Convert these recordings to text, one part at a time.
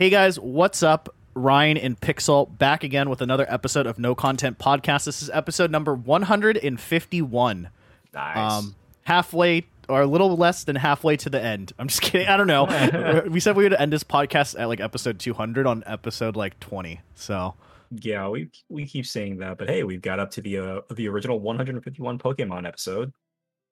Hey guys, what's up? Ryan and Pixel back again with another episode of No Content Podcast. This is episode number 151. Nice. Um, halfway or a little less than halfway to the end. I'm just kidding. I don't know. we said we would end this podcast at like episode 200 on episode like 20. So yeah, we we keep saying that, but hey, we've got up to the uh, the original 151 Pokemon episode.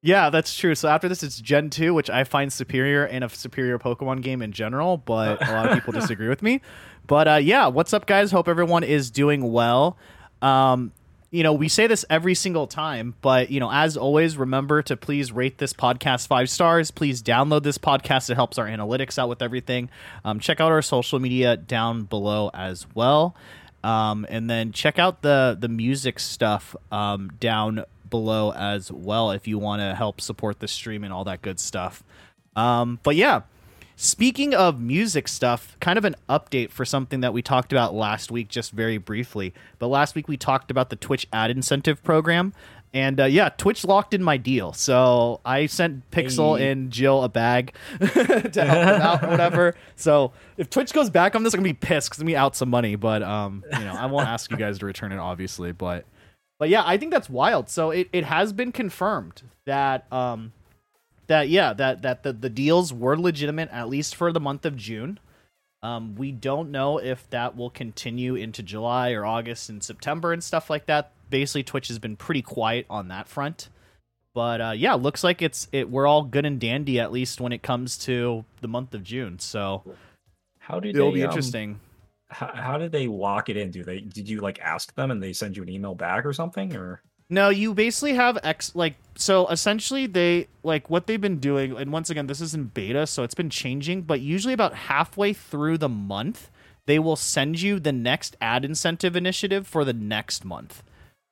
Yeah, that's true. So after this, it's Gen 2, which I find superior and a superior Pokemon game in general, but a lot of people disagree with me. But uh, yeah, what's up, guys? Hope everyone is doing well. Um, you know, we say this every single time, but you know, as always, remember to please rate this podcast five stars. Please download this podcast; it helps our analytics out with everything. Um, check out our social media down below as well, um, and then check out the the music stuff um, down below as well if you want to help support the stream and all that good stuff. Um, but yeah, Speaking of music stuff, kind of an update for something that we talked about last week, just very briefly. But last week we talked about the Twitch ad incentive program. And uh, yeah, Twitch locked in my deal. So I sent Pixel Hey. and Jill a bag to help them out whatever. So if Twitch goes back on this, I'm going to be pissed because I'm going to be out some money. But, um, you know, I won't ask you guys to return it, obviously. But, but yeah, I think that's wild. So it, it has been confirmed that um, that yeah that that the, the deals were legitimate at least for the month of june. Um, we don't know if that will continue into july or august and september and stuff like that. Basically twitch has been pretty quiet on that front. But uh, yeah looks like it's it we're all good and dandy at least when it comes to the month of june. So How did it'll they, be um, interesting How, how did they lock it in? Do they did you like ask them and they send you an email back or something? Or No, you basically have X like so essentially they like what they've been doing and once again this is in beta so it's been changing but usually about halfway through the month they will send you the next ad incentive initiative for the next month.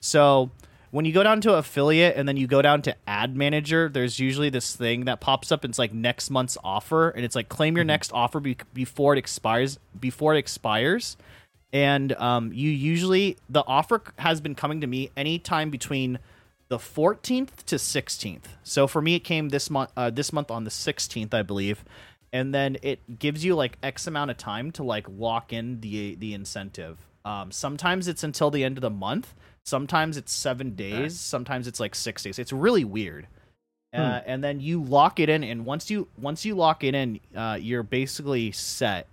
So when you go down to affiliate and then you go down to ad manager there's usually this thing that pops up And it's like next month's offer and it's like claim your next offer be- before it expires before it expires and um, you usually the offer has been coming to me anytime between the 14th to 16th. So for me, it came this month. Uh, this month on the 16th, I believe, and then it gives you like X amount of time to like lock in the the incentive. Um, sometimes it's until the end of the month. Sometimes it's seven days. Sometimes it's like six days. It's really weird. Uh, and then you lock it in, and once you once you lock it in, uh, you're basically set.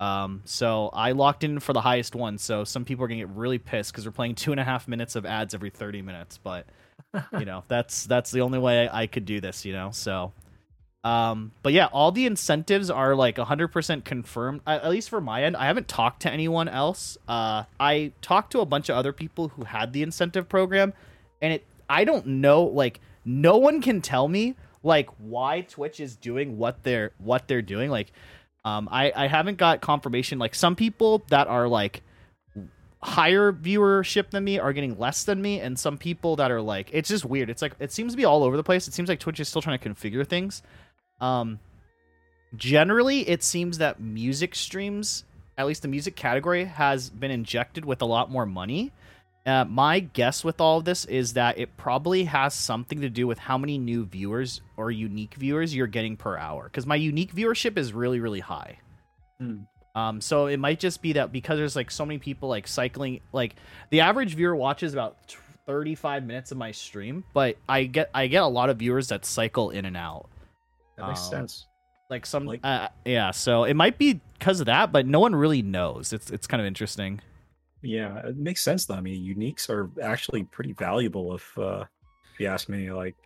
Um, so I locked in for the highest one. So some people are gonna get really pissed because we're playing two and a half minutes of ads every thirty minutes. But you know that's that's the only way I could do this. You know, so. Um, but yeah, all the incentives are like 100% confirmed. At least for my end, I haven't talked to anyone else. Uh, I talked to a bunch of other people who had the incentive program, and it I don't know like no one can tell me like why Twitch is doing what they're what they're doing. Like, um, I I haven't got confirmation. Like some people that are like higher viewership than me are getting less than me and some people that are like it's just weird it's like it seems to be all over the place it seems like twitch is still trying to configure things um generally it seems that music streams at least the music category has been injected with a lot more money uh, my guess with all of this is that it probably has something to do with how many new viewers or unique viewers you're getting per hour because my unique viewership is really really high Hmm. um, so it might just be that because there's like so many people like cycling, like the average viewer watches about t- 35 minutes of my stream, but I get I get a lot of viewers that cycle in and out. That makes Um, sense. Like some, Like- uh, yeah. So it might be because of that, but no one really knows. It's it's kind of interesting. Yeah, it makes sense though. I mean, uniques are actually pretty valuable if uh if you ask me. Like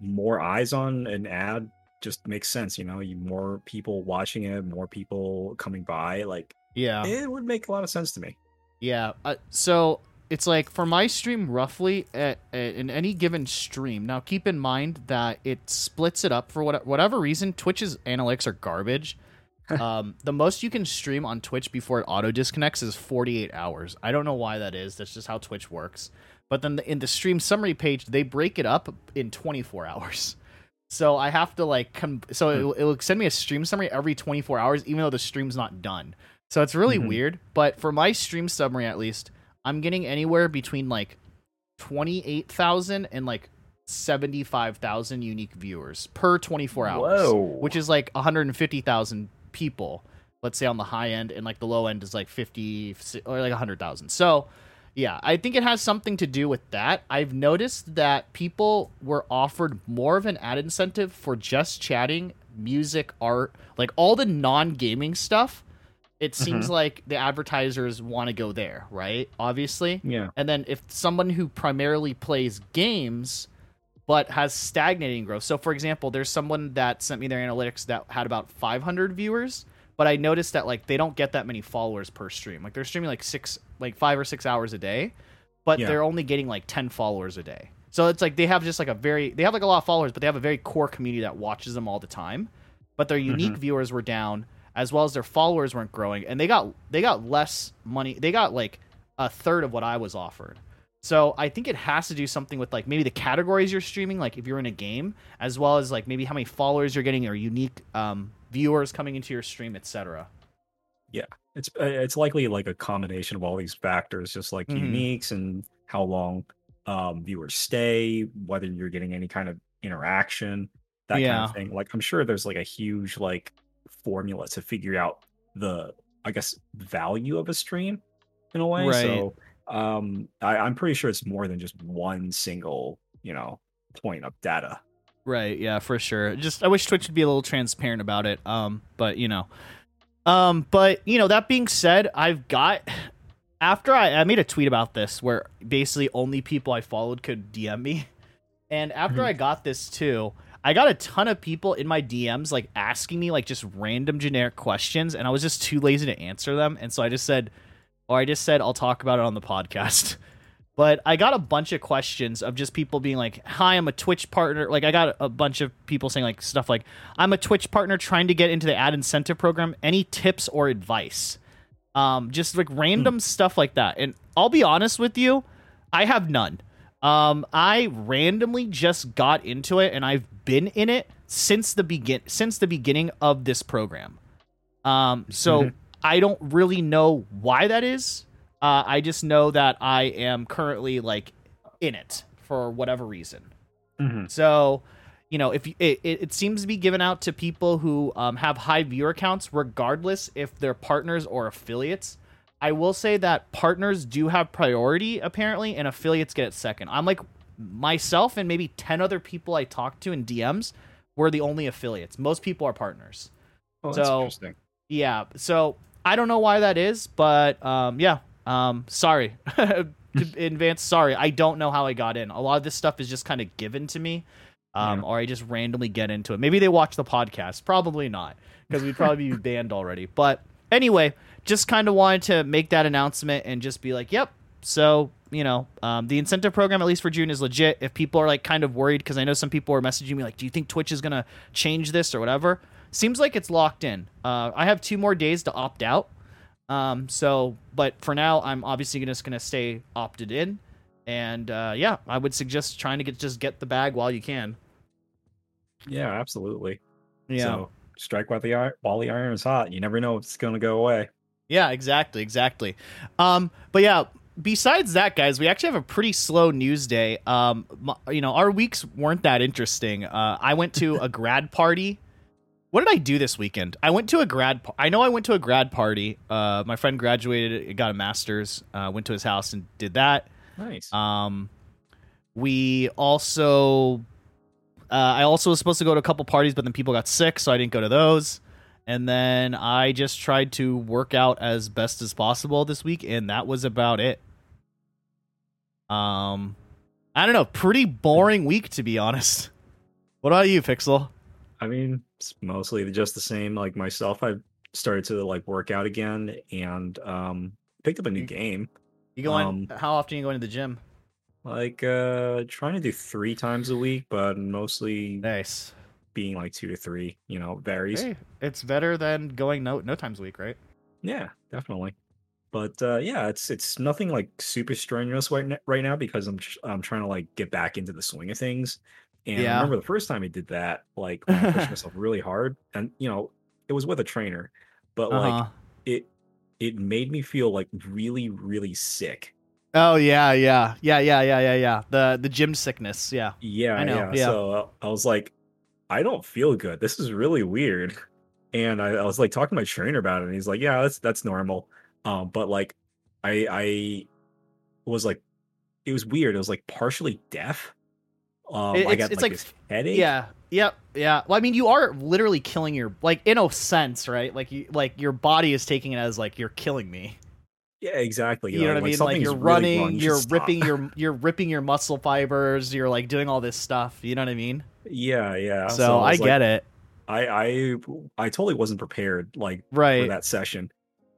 more eyes on an ad just makes sense, you know. You more people watching it, more people coming by. Like Yeah, it would make a lot of sense to me. yeah. Uh, so it's like for my stream, roughly at, at, in any given stream. Now, keep in mind that it splits it up for what, whatever reason. Twitch's analytics are garbage. um, the most you can stream on Twitch before it auto disconnects is 48 hours. I don't know why that is. That's just how Twitch works. But then the, in the stream summary page, they break it up in 24 hours. So I have to like com- so it, will- it will send me a stream summary every 24 hours, even though the stream's not done. So it's really Mhm. weird. But for my stream summary, at least, I'm getting anywhere between like 28,000 and like 75,000 unique viewers per 24 hours, Whoa. which is like 150,000 people. let's say on the high end, and like the low end is like fifty or like a hundred thousand. So yeah, I think it has something to do with that. I've noticed that people were offered more of an ad incentive for just chatting, music, art, like all the non gaming stuff. It seems mm-hmm. like the advertisers want to go there, right? Obviously. Yeah. And then if someone who primarily plays games but has stagnating growth. So for example, there's someone that sent me their analytics that had about 500 viewers, but I noticed that like they don't get that many followers per stream. Like they're streaming like 6 like 5 or 6 hours a day, but Yeah. they're only getting like 10 followers a day. So it's like they have just like a very they have like a lot of followers, but they have a very core community that watches them all the time. But their mm-hmm. unique viewers were down as well as their followers weren't growing and they got they got less money. They got like a third of what I was offered. So I think it has to do something with like maybe the categories you're streaming, like if you're in a game, as well as like maybe how many followers you're getting or unique um, viewers coming into your stream, etc. Yeah. It's uh, it's likely like a combination of all these factors, just like Mhm. uniques and how long um, viewers stay, whether you're getting any kind of interaction, that kind of thing. Like I'm sure there's like a huge like formula to figure out the I guess value of a stream in a way. Right. So um, I, I'm pretty sure it's more than just one single you know point of data. Right, yeah, for sure. Just I wish Twitch would be a little transparent about it. Um, but you know. Um, but you know, that being said, I've got after I, I made a tweet about this where basically only people I followed could DM me. And after Mhm. I got this too, I got a ton of people in my DMs like asking me like just random generic questions and I was just too lazy to answer them. And so I just said or I just said I'll talk about it on the podcast. But I got a bunch of questions of just people being like, "Hi, I'm a Twitch partner." Like I got a bunch of people saying like stuff like, "I'm a Twitch partner trying to get into the ad incentive program. Any tips or advice?" Um, just like random stuff like that. And I'll be honest with you, I have none. Um, I randomly just got into it, and I've been in it since the begin since the beginning of this program. Um, so Mhm. I don't really know why that is. Uh, I just know that I am currently like in it for whatever reason. So, you know, if you, it, it it seems to be given out to people who um, have high viewer counts, regardless if they're partners or affiliates. I will say that partners do have priority apparently, and affiliates get it second. I'm like myself and maybe ten other people I talked to in DMs were the only affiliates. Most people are partners. Oh, that's So- interesting. Yeah, so I don't know why that is, but um, yeah, um, sorry in advance. Sorry, I don't know how I got in. A lot of this stuff is just kind of given to me, um, Yeah. or I just randomly get into it. Maybe they watch the podcast. Probably not, because we'd probably be banned already. But anyway, just kind of wanted to make that announcement and just be like, yep. So you know, um, the incentive program at least for June is legit. If people are like kind of worried, because I know some people are messaging me like, do you think Twitch is gonna change this or whatever? Seems like it's locked in. Uh, I have two more days to opt out. Um, so, but for now, I'm obviously just gonna stay opted in, and uh, yeah, I would suggest trying to get just get the bag while you can. Yeah, absolutely. Yeah, So strike while the while the iron is hot. You never know if it's going to go away. Yeah, exactly, exactly. Um, but yeah, besides that, guys, we actually have a pretty slow news day. Um, you know, our weeks weren't that interesting. Uh, I went to a grad party. What did I do this weekend? I went to a grad. I know I went to a grad party. Uh, my friend graduated, got a master's. Uh, went to his house and did that. Nice. Um, we also, uh, I also was supposed to go to a couple parties, but then people got sick, so I didn't go to those. And then I just tried to work out as best as possible this week, and that was about it. Um, I don't know, pretty boring week to be honest. What about you, Pixel? I mean, it's mostly just the same. Like myself, I've started to like work out again and um picked up a new You- game. You going? Um, how often you going to the gym? Like uh trying to do three times a week, but mostly Nice. Being like two to three, you know, varies. Hey, it's better than going no no times a week, right? Yeah, definitely. But uh yeah, it's it's nothing like super strenuous right, n- right now because I'm tr- I'm trying to like get back into the swing of things. And Yeah. I remember the first time I did that, like when I pushed myself really hard, and you know, it was with a trainer, but like Uh-huh. it it made me feel like really really sick. Oh yeah, yeah, yeah, yeah, yeah, yeah, yeah. The the gym sickness. Yeah. Yeah, I know, yeah. yeah. So uh, I was like, I don't feel good. This is really weird. and I, I was like talking to my trainer about it, and he's like, "Yeah, that's that's normal." Um, but like, I I was like, it was weird. It was like partially deaf. Um, It- I it's- got it's like, like- this headache. Yeah. Yep. Yeah. Well, I mean, you are literally killing your like in a sense, right? Like you like your body is taking it as like you're killing me. yeah, exactly. You know what I mean? Like you're really running, wrong, you should you're stop. ripping your you're ripping your muscle fibers, you're like doing all this stuff. You know what I mean? Yeah, yeah. So, I was like- get it. I I I totally wasn't prepared like right. for that session.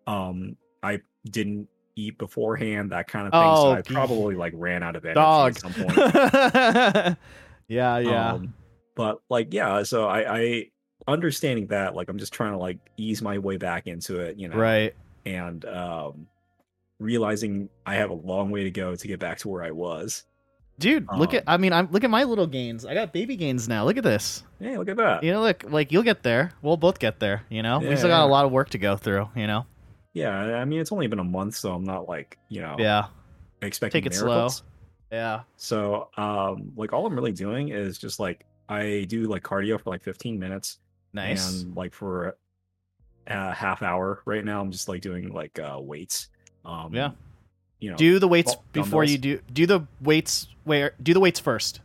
Um, I didn't eat beforehand, that kind of thing. Oh, so I probably like ran out of energy Dog. at some point. yeah, yeah. Um, but like, yeah. So I, I understanding that, like, I'm just trying to like ease my way back into it, you know, right. and um, realizing I have a long way to go to get back to where I was. Dude, look at Um, I mean, I'm look at my little gains. I got baby gains now. Look at this. Hey, look at that. You know, look, like you'll get there. We'll both get there, you know? we still got a lot of work to go through, you know? Yeah, I mean, it's only been a month, so I'm not like you know Yeah. expecting Take it slow. Yeah. So, um, like all I'm really doing is just like I do like cardio for like 15 minutes, Nice. and like for a half hour right now, I'm just like doing like uh weights. Um, Yeah. You know, do the weights Well, before you do do the weights where do the weights first.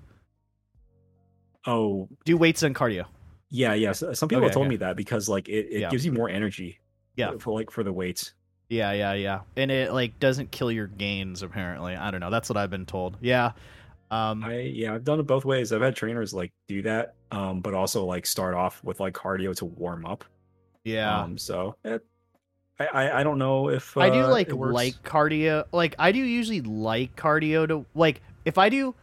oh Do weights and cardio. yeah, yeah. so- Some people Okay, told okay. me that because like it, it Yeah. gives you more energy. Yeah. for like for the weights. Yeah, yeah, yeah. And it like doesn't kill your gains apparently. I don't know. That's what I've been told. Yeah. Um I yeah, I've done it both ways. I've had trainers like do that, um, but also like start off with like cardio to warm up. yeah. Um, so it, I, I I don't know if I do uh, like like cardio. Like I do usually like cardio to like if I do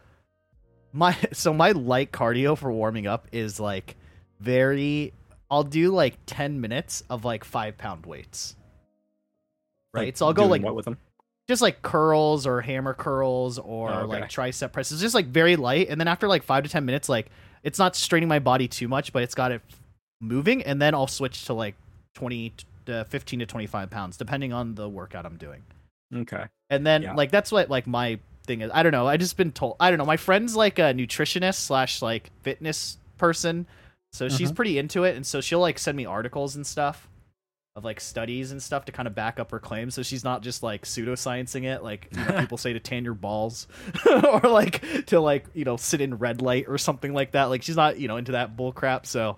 my so my light cardio for warming up is like very I'll do like 10 minutes of like 5 pound weights. Right? Like, so I'll go like what with them? just like curls or hammer curls or Oh, okay. like tricep presses just like very light and then after like 5 to 10 minutes like it's not straining my body too much but it's got it moving and then I'll switch to like 20 to 15 to 25 pounds depending on the workout I'm doing. Okay. And then Yeah. like that's what like my thing is. I don't know. I just been told. I don't know. My friend's like a nutritionist slash like fitness person, so she's Uh-huh. pretty into it, and so she'll like send me articles and stuff of like studies and stuff to kind of back up her claims. So she's not just like pseudosciencing it, like you know, people say to tan your balls or like to like you know sit in red light or something like that. Like she's not you know into that bull crap. So.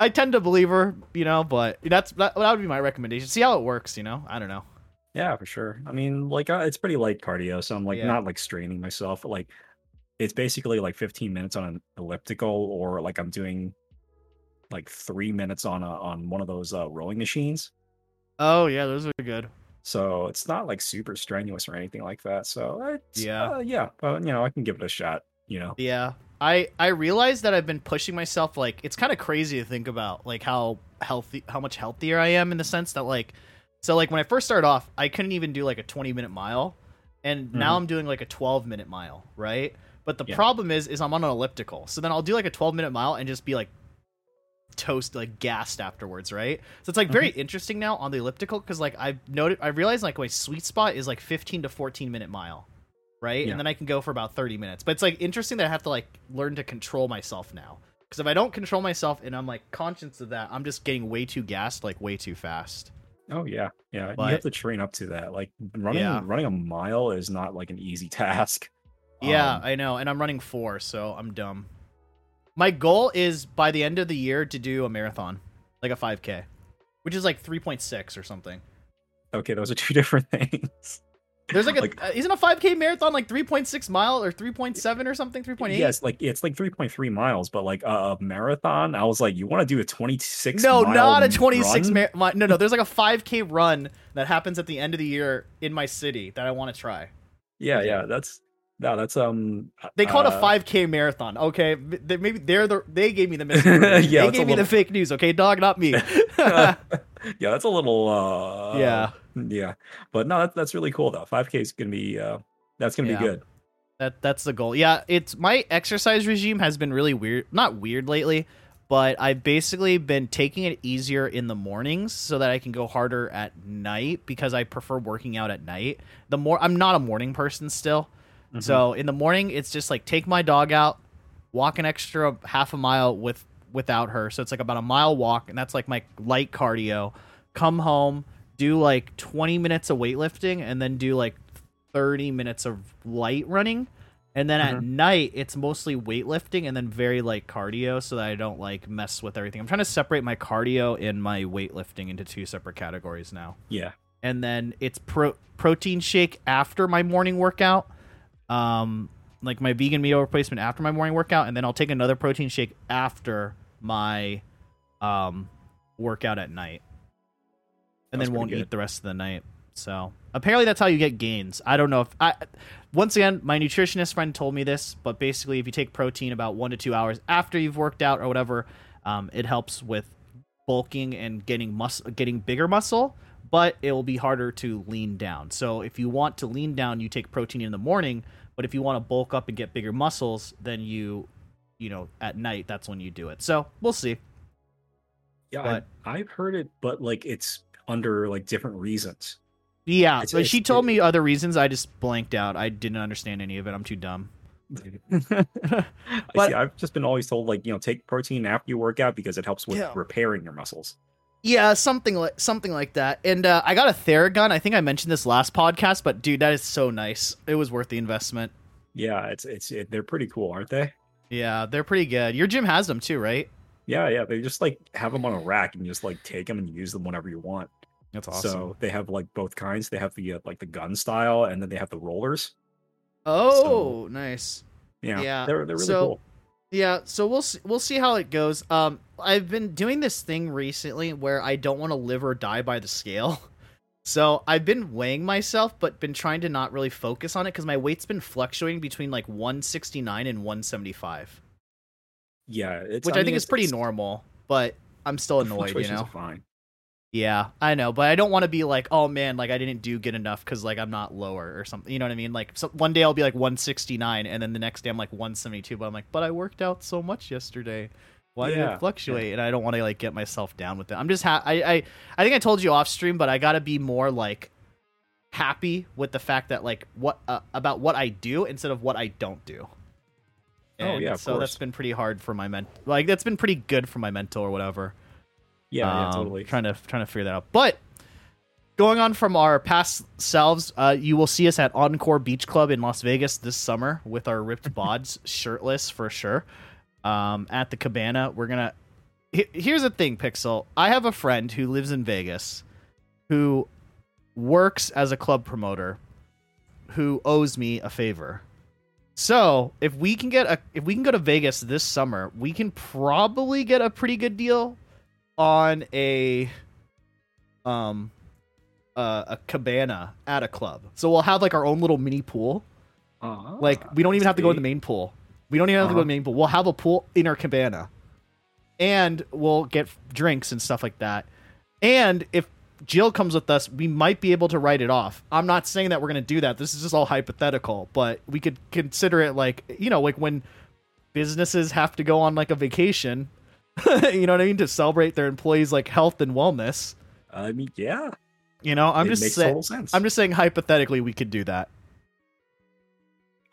I tend to believe her, you know, but that's that, that would be my recommendation. See how it works, you know. I don't know. Yeah, for sure. I mean, like uh, it's pretty light cardio, so I'm like Yeah. not like straining myself. Like it's basically like 15 minutes on an elliptical, or like I'm doing like three minutes on a on one of those uh, rowing machines. Oh yeah, those are good. So it's not like super strenuous or anything like that. So it's, Yeah. uh, yeah, but you know, I can give it a shot. You know, Yeah. I I realize that I've been pushing myself like it's kind of crazy to think about like how healthy how much healthier I am in the sense that like so like when I first started off I couldn't even do like a 20 minute mile and now Mhm. I'm doing like a 12 minute mile, right? But the Yeah. problem is is I'm on an elliptical. So then I'll do like a 12 minute mile and just be like toast like gassed afterwards, right? So it's like very interesting now on the elliptical cuz like I've noted I realized like my sweet spot is like 15 to 14 minute mile. Right? Yeah. And then I can go for about 30 minutes. But it's like interesting that I have to like learn to control myself now. Cuz if I don't control myself and I'm like conscious of that, I'm just getting way too gassed like way too fast. oh yeah, yeah. you have to train up to that. Like running Yeah. running a mile is not like an easy task. Yeah, Um, I know, and I'm running four, so I'm dumb. My goal is by the end of the year to do a marathon, like a 5K, which is like 3.6 or something. okay, those are two different things. There's like a Like- uh, isn't a 5K marathon like 3.6 mile or 3.7 or something, 3.8? Yes, like it's like 3.3 miles, but like a marathon, I was like, you want to do a 26 No, not a 26 run? mar- mi- No, no, there's like a 5K run that happens at the end of the year in my city that I want to try. Yeah, yeah, that's no, that's um. They call it a uh, 5K marathon. Okay, they, maybe they're the they gave me the. Yeah, they gave me the fake news. Okay, dog, not me. yeah, that's a little. uh yeah. Yeah, but no, that's that's really cool though. 5K is gonna be uh, that's gonna Yeah. be good. That that's the goal. Yeah, it's my exercise regime has been really weird. Not weird lately, but I've basically been taking it easier in the mornings so that I can go harder at night because I prefer working out at night. The more I'm not a morning person still. So in the morning it's just like take my dog out, walk an extra half a mile with without her. So it's like about a mile walk, and that's like my light cardio. Come home, do like 20 minutes of weightlifting, and then do like 30 minutes of light running. And then at night, it's mostly weightlifting and then very light cardio so that I don't like mess with everything. I'm trying to separate my cardio and my weightlifting into two separate categories now. Yeah. And then it's pro- protein shake after my morning workout. Um, like my vegan meal replacement after my morning workout, and then I'll take another protein shake after my um workout at night. And That's then won't good. eat the rest of the night. So apparently that's how you get gains. I don't know if I once again my nutritionist friend told me this, but basically if you take protein about one to two hours after you've worked out or whatever, um, it helps with bulking and getting mus- getting bigger muscle, but it will be harder to lean down. So if you want to lean down, you take protein in the morning, but if you want to bulk up and get bigger muscles, then you you know, at night that's when you do it. So, we'll see. Yeah, But- I, I've heard it, but like it's under like different reasons. Yeah, It's- but she told it- me other reasons. I just blanked out. I didn't understand any of it. I'm too dumb. I But- see, I've just been always told like you know take protein after you work out because it helps with Yeah. repairing your muscles. Yeah, something like something like that. And uh, I got a Theragun. I think I mentioned this last podcast, but dude, that is so nice. It was worth the investment. Yeah, it's it's it, they're pretty cool, aren't they? Yeah, they're pretty good. Your gym has them too, right? Yeah, yeah. They just like have them on a rack and you just like take them and use them whenever you want. That's awesome. So they have like both kinds. They have the uh, like the gun style, and then they have the rollers. oh, nice. Yeah, Yeah, they're they're really so- cool. Yeah, so we'll see, we'll see how it goes. Um, I've been doing this thing recently where I don't want to live or die by the scale. So I've been weighing myself, but been trying to not really focus on it because my weight's been fluctuating between like 169 and 175, Yeah, it's, which I, mean, think is pretty normal. But I'm still annoyed, you know. Fine. Yeah, I know, but I don't want to be like, oh man, like I didn't do good enough because like I'm not lower or something. You know what I mean? Like so one day I'll be like 169, and then the next day I'm like 172. But I'm like, but I worked out so much yesterday. Why did Yeah, it yeah. fluctuate? And I don't want to like get myself down with it. I'm just ha- I, I I think I told you off stream, but I got to be more like happy with the fact that like what uh, about what I do instead of what I don't do. Oh, yeah, of so that's been pretty hard for my ment. Like that's been pretty good for my mental or whatever Yeah, yeah, um, totally. Trying to trying to figure that out. But going on from our past selves, uh, you will see us at Encore Beach Club in Las Vegas this summer with our ripped bods, shirtless for sure. Um, at the cabana, we're gonna. he- Here's the thing, Pixel. I have a friend who lives in Vegas, who works as a club promoter, who owes me a favor. So if we can get a if we can go to Vegas this summer, we can probably get a pretty good deal on a um uh, a cabana at a club. So we'll have like our own little mini pool. Ah, Like we don't even have to go to the main pool. We don't even have to go to Uh-huh. the main pool. We'll have a pool in our cabana. And we'll get drinks and stuff like that. And if Jill comes with us, we might be able to write it off. I'm not saying that we're going to do that. This is just all hypothetical, but we could consider it like, you know, like when businesses have to go on like a vacation, you know what I mean, to celebrate their employees like health and wellness. I mean, yeah, You know, I'm it just saying. I'm just saying hypothetically we could do that.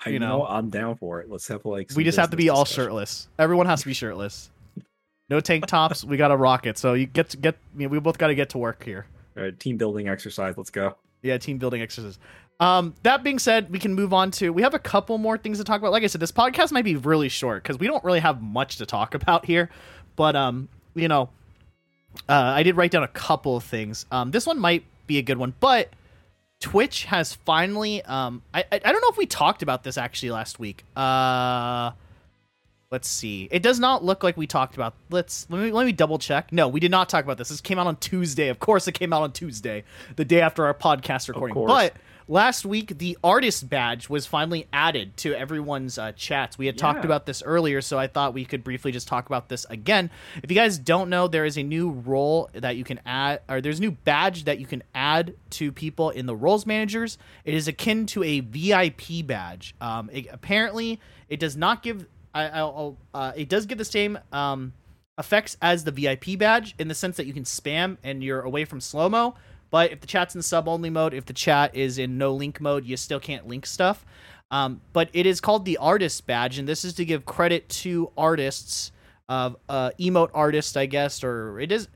I, you know. know, I'm down for it. Let's have like we just have to be business all shirtless. Everyone has to be shirtless. No tank tops. we got to rock it. So you get to get. You know, we both got to get to work here. All right, team building exercise. Let's go. Yeah, team building exercise. Um, that being said, we can move on to. We have a couple more things to talk about. Like I said, this podcast might be really short because we don't really have much to talk about here. But um, you know, uh, I did write down a couple of things. Um, this one might be a good one, but Twitch has finally. Um, I I, I don't know if we talked about this actually last week. Uh. Let's see. It does not look like we talked about. Let's let me let me double check. No, we did not talk about this. This came out on Tuesday. Of course, it came out on Tuesday, the day after our podcast recording. But last week, the artist badge was finally added to everyone's uh, chats. We had talked about this earlier, so I thought we could briefly just talk about this again. If you guys don't know, there is a new role that you can add, or there's a new badge that you can add to people in the roles managers. It is akin to a VIP badge. Um, it, apparently, it does not give. I, I'll, uh, it does give the same um, effects as the VIP badge in the sense that you can spam and you're away from slow mo. But if the chat's in sub only mode, if the chat is in no link mode, you still can't link stuff. Um, but it is called the artist badge, and this is to give credit to artists of uh, emote artist, I guess, or it is.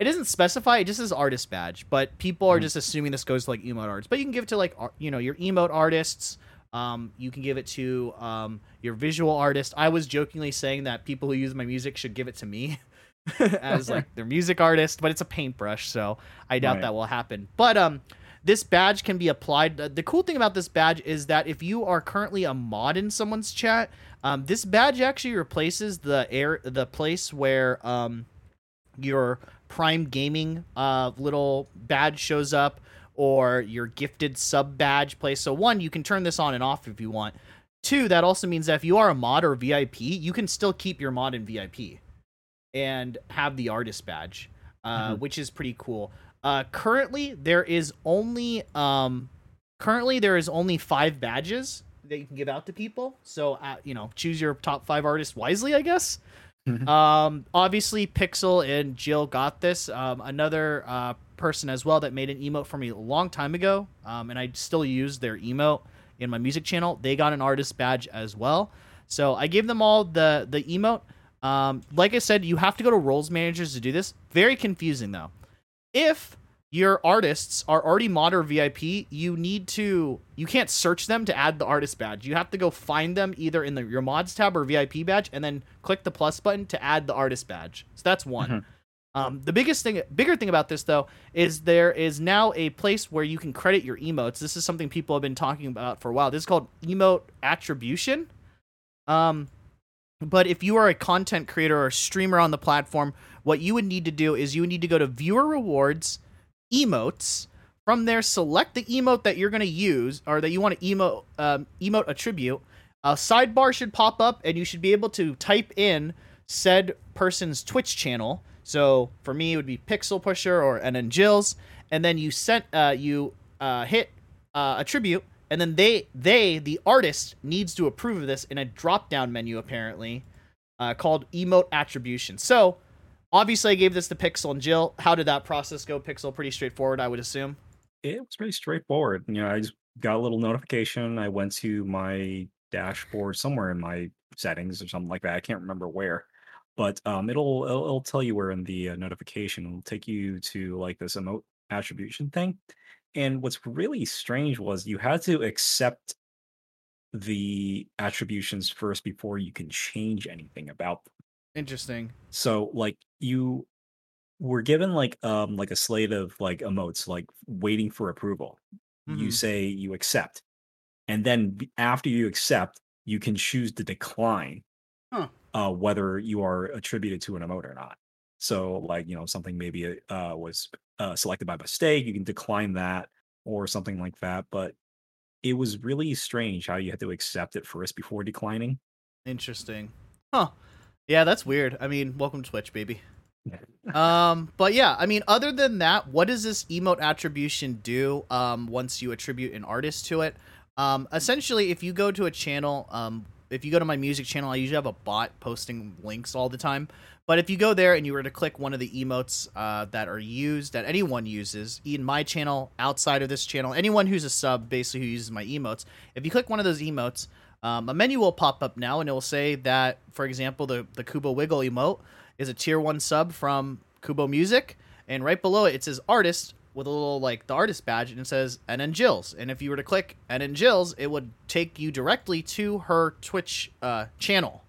It doesn't specify. It just says artist badge, but people are Mhm. just assuming this goes to like emote artists. But you can give it to like you know your emote artists. Um, you can give it to um, your visual artist. I was jokingly saying that people who use my music should give it to me as like their music artist, but it's a paintbrush, so I doubt Right. that will happen. But um, this badge can be applied. The cool thing about this badge is that if you are currently a mod in someone's chat, um, this badge actually replaces the air the place where um your Prime Gaming uh little badge shows up or your gifted sub badge place. So one, you can turn this on and off if you want. Two, that also means that if you are a mod or VIP, you can still keep your mod in VIP and have the artist badge, uh, Mhm. which is pretty cool. Uh, currently, there is only um, currently there is only five badges that you can give out to people. So uh, you know, choose your top five artists wisely, I guess. Mhm. um, obviously, Pixel and Jill got this. Um, another uh, person as well that made an emote for me a long time ago, um, and I still use their emote in my music channel. They got an artist badge as well. So I gave them all the the emote. Um, like I said, you have to go to roles managers to do this. Very confusing though. If your artists are already mod or VIP, you need to you can't search them to add the artist badge. You have to go find them either in the your mods tab or VIP badge, and then click the plus button to add the artist badge. So that's one. Mhm. Um, the biggest thing, bigger thing about this though, is there is now a place where you can credit your emotes. This is something people have been talking about for a while. This is called emote attribution. Um, but if you are a content creator or streamer on the platform, what you would need to do is you would need to go to viewer rewards, emotes. From there, select the emote that you're going to use or that you want to emote um, emote attribute. A sidebar should pop up, and you should be able to type in said person's Twitch channel. So for me, it would be Pixel Pusher or and Jill's, and then you sent uh, you uh, hit uh, attribute, and then they they the artist needs to approve of this in a drop down menu apparently uh, called emote attribution. So obviously, I gave this to Pixel and Jill. How did that process go? Pixel, pretty straightforward, I would assume. It was pretty straightforward. You know, I just got a little notification. I went to my dashboard somewhere in my settings or something like that. I can't remember where, but um, it'll it'll, it'll tell you where in the uh, notification. It'll take you to like this emote attribution thing. And what's really strange was you had to accept the attributions first before you can change anything about them. Interesting. So like you were given like um like a slate of like emotes like waiting for approval. You Mhm. say you accept. And then after you accept, you can choose to decline Huh. uh whether you are attributed to an emote or not. So like, you know, something maybe uh was uh selected by mistake, you can decline that or something like that, but it was really strange how you had to accept it first before declining. Interesting. Huh. Yeah, that's weird. I mean, welcome to Twitch, baby. um, but yeah, I mean, other than that, what does this emote attribution do? Um, once you attribute an artist to it, um, essentially, if you go to a channel, um, if you go to my music channel, I usually have a bot posting links all the time. But if you go there and you were to click one of the emotes uh, that are used, that anyone uses in my channel, outside of this channel, anyone who's a sub basically who uses my emotes, if you click one of those emotes, um, a menu will pop up now and it will say that, for example, the, the Kubo Wiggle emote is a tier one sub from Kubo Music. And right below it, it says artist with a little like the artist badge and it says and then Jill's. And if you were to click and then Jill's, it would take you directly to her Twitch uh, channel,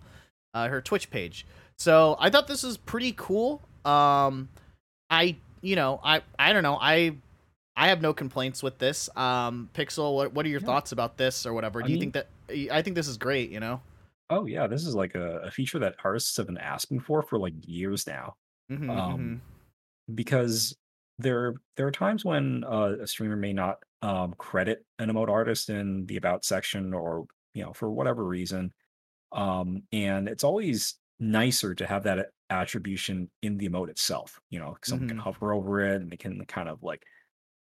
uh, her Twitch page. So I thought this was pretty cool. Um, I you know I I don't know I I have no complaints with this. Um, Pixel, what what are your Yeah. thoughts about this or whatever? I Do you mean- think that I think this is great? You know. Oh yeah, this is like a, a feature that artists have been asking for for like years now. Mhm, Um, because there there are times when uh, a streamer may not um, credit an emote artist in the about section or you know for whatever reason um, and it's always nicer to have that attribution in the emote itself you know someone can Mhm. hover over it and they can kind of like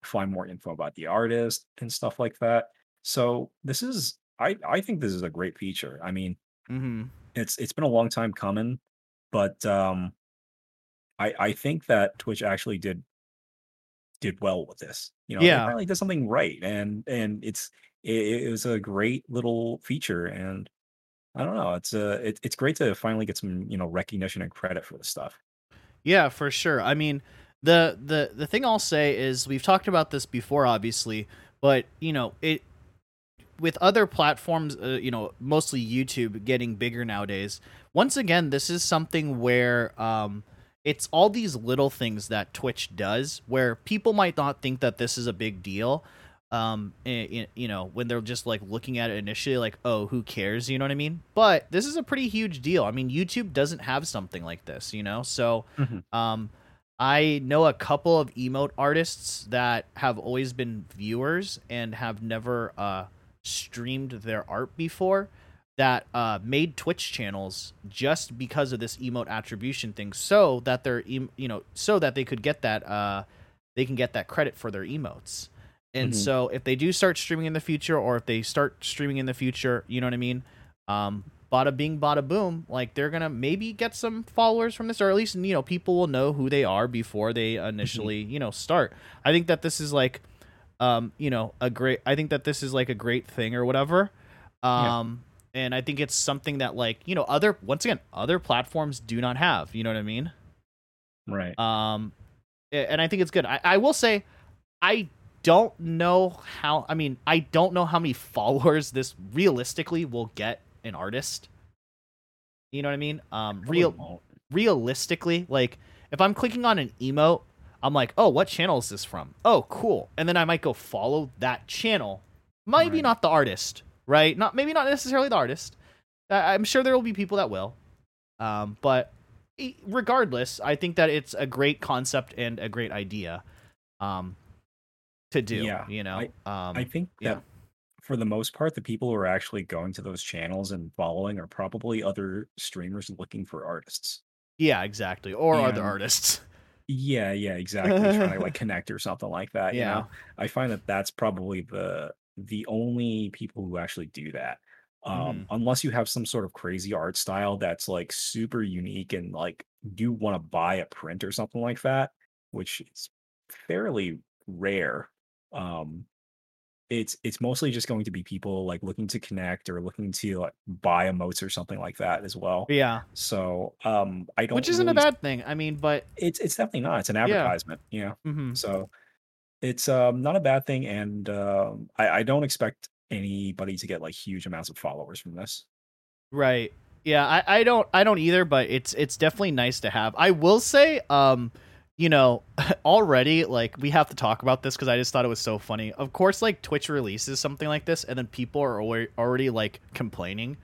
find more info about the artist and stuff like that so this is i i think this is a great feature i mean mhm, mhm. it's it's been a long time coming, but um I I think that Twitch actually did did well with this. You know, they Yeah. finally did something right and and it's it, it was a great little feature and I don't know. It's uh, it, it's great to finally get some you know recognition and credit for this stuff. Yeah, for sure. I mean, the the the thing I'll say is we've talked about this before, obviously, but you know it with other platforms, uh, you know, mostly YouTube getting bigger nowadays. Once again, this is something where um, it's all these little things that Twitch does, where people might not think that this is a big deal. Um, you know, when they're just like looking at it initially, like, oh, who cares? You know what I mean? But this is a pretty huge deal. I mean, YouTube doesn't have something like this, you know. So, Mhm. um, I know a couple of emote artists that have always been viewers and have never uh streamed their art before that uh, made Twitch channels just because of this emote attribution thing, so that they're em- you know so that they could get that uh, they can get that credit for their emotes. And Mhm. so if they do start streaming in the future, or if they start streaming in the future, you know what I mean. Um, bada bing, bada boom. Like they're gonna maybe get some followers from this, or at least you know people will know who they are before they initially you know start. I think that this is like, um, you know, a great. I think that this is like a great thing or whatever. Yeah. And I think it's something that like you know other once again other platforms do not have. You know what I mean? Right. Um, and I think it's good. I, I will say, I don't know how. I mean, I don't know how many followers this realistically will get an artist. You know what I mean? Um, real realistically, like if I'm clicking on an emote, I'm like, oh, what channel is this from? Oh, cool. And then I might go follow that channel. Maybe Right. not the artist, right? Not maybe not necessarily the artist. I- I'm sure there will be people that will. Um, but regardless, I think that it's a great concept and a great idea. Um, to do, Yeah, you know. um, I think yeah. that for the most part, the people who are actually going to those channels and following are probably other streamers looking for artists. yeah, exactly. Or other artists. Yeah, yeah, exactly. Trying to like connect or something like that. You Yeah. know, I find that that's probably the the only people who actually do that. Um, Mhm. unless you have some sort of crazy art style that's like super unique and like you want to buy a print or something like that, which is fairly rare. Um, it's it's mostly just going to be people like looking to connect or looking to like buy emotes or something like that as well. Yeah, So um, I don't which isn't a bad thing. I mean, but It's it's definitely not. It's an advertisement. You know. mhm. So it's um, not a bad thing, and um, I, I don't expect anybody to get like huge amounts of followers from this. Right. Yeah, I, I don't I don't either, but it's it's definitely nice to have. I will say, um, you know, already like we have to talk about this because I just thought it was so funny. Of course, like Twitch releases something like this, and then people are already, like complaining,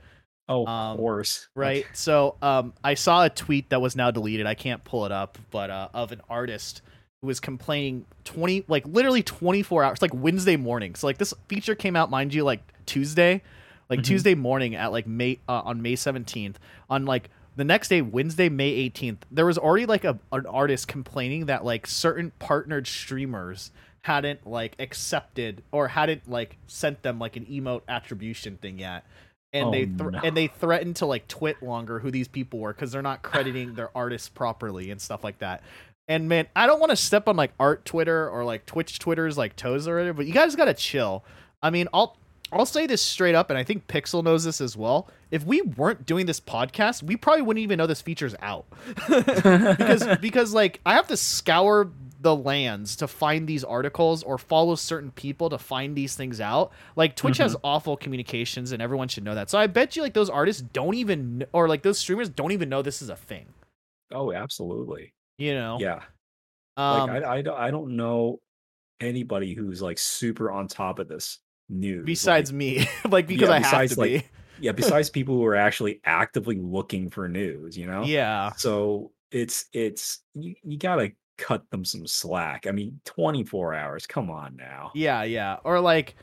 Oh, Um, of course. Right? So, um, I saw a tweet that was now deleted. I can't pull it up, but uh, of an artist was complaining twenty like literally twenty four hours, like Wednesday morning. So like this feature came out, mind you, like Tuesday, like Mhm. Tuesday morning at like May uh, on May seventeenth. On like the next day, Wednesday, May eighteenth, there was already like a an artist complaining that like certain partnered streamers hadn't like accepted or hadn't like sent them like an emote attribution thing yet. And Oh, they thr no. and they threatened to like TwitLonger who these people were because they're not crediting their artists properly and stuff like that. And man, I don't want to step on like art Twitter or like Twitch Twitter's like toes or whatever, but you guys gotta chill. I mean, I'll I'll say this straight up, and I think Pixel knows this as well. If we weren't doing this podcast, we probably wouldn't even know this feature's out. because because like I have to scour the lands to find these articles or follow certain people to find these things out. Like Twitch has mm-hmm. awful communications and everyone should know that. So I bet you like those artists don't even or like those streamers don't even know this is a thing. oh, absolutely. You know? Yeah. Um like I, I don't I don't know anybody who's like super on top of this news. besides like, me. like because Yeah, I have besides, to like, yeah, besides people who are actually actively looking for news. You know. Yeah. So it's it's you, you gotta cut them some slack. I mean, 24 hours. Come on now. Yeah, yeah. Or like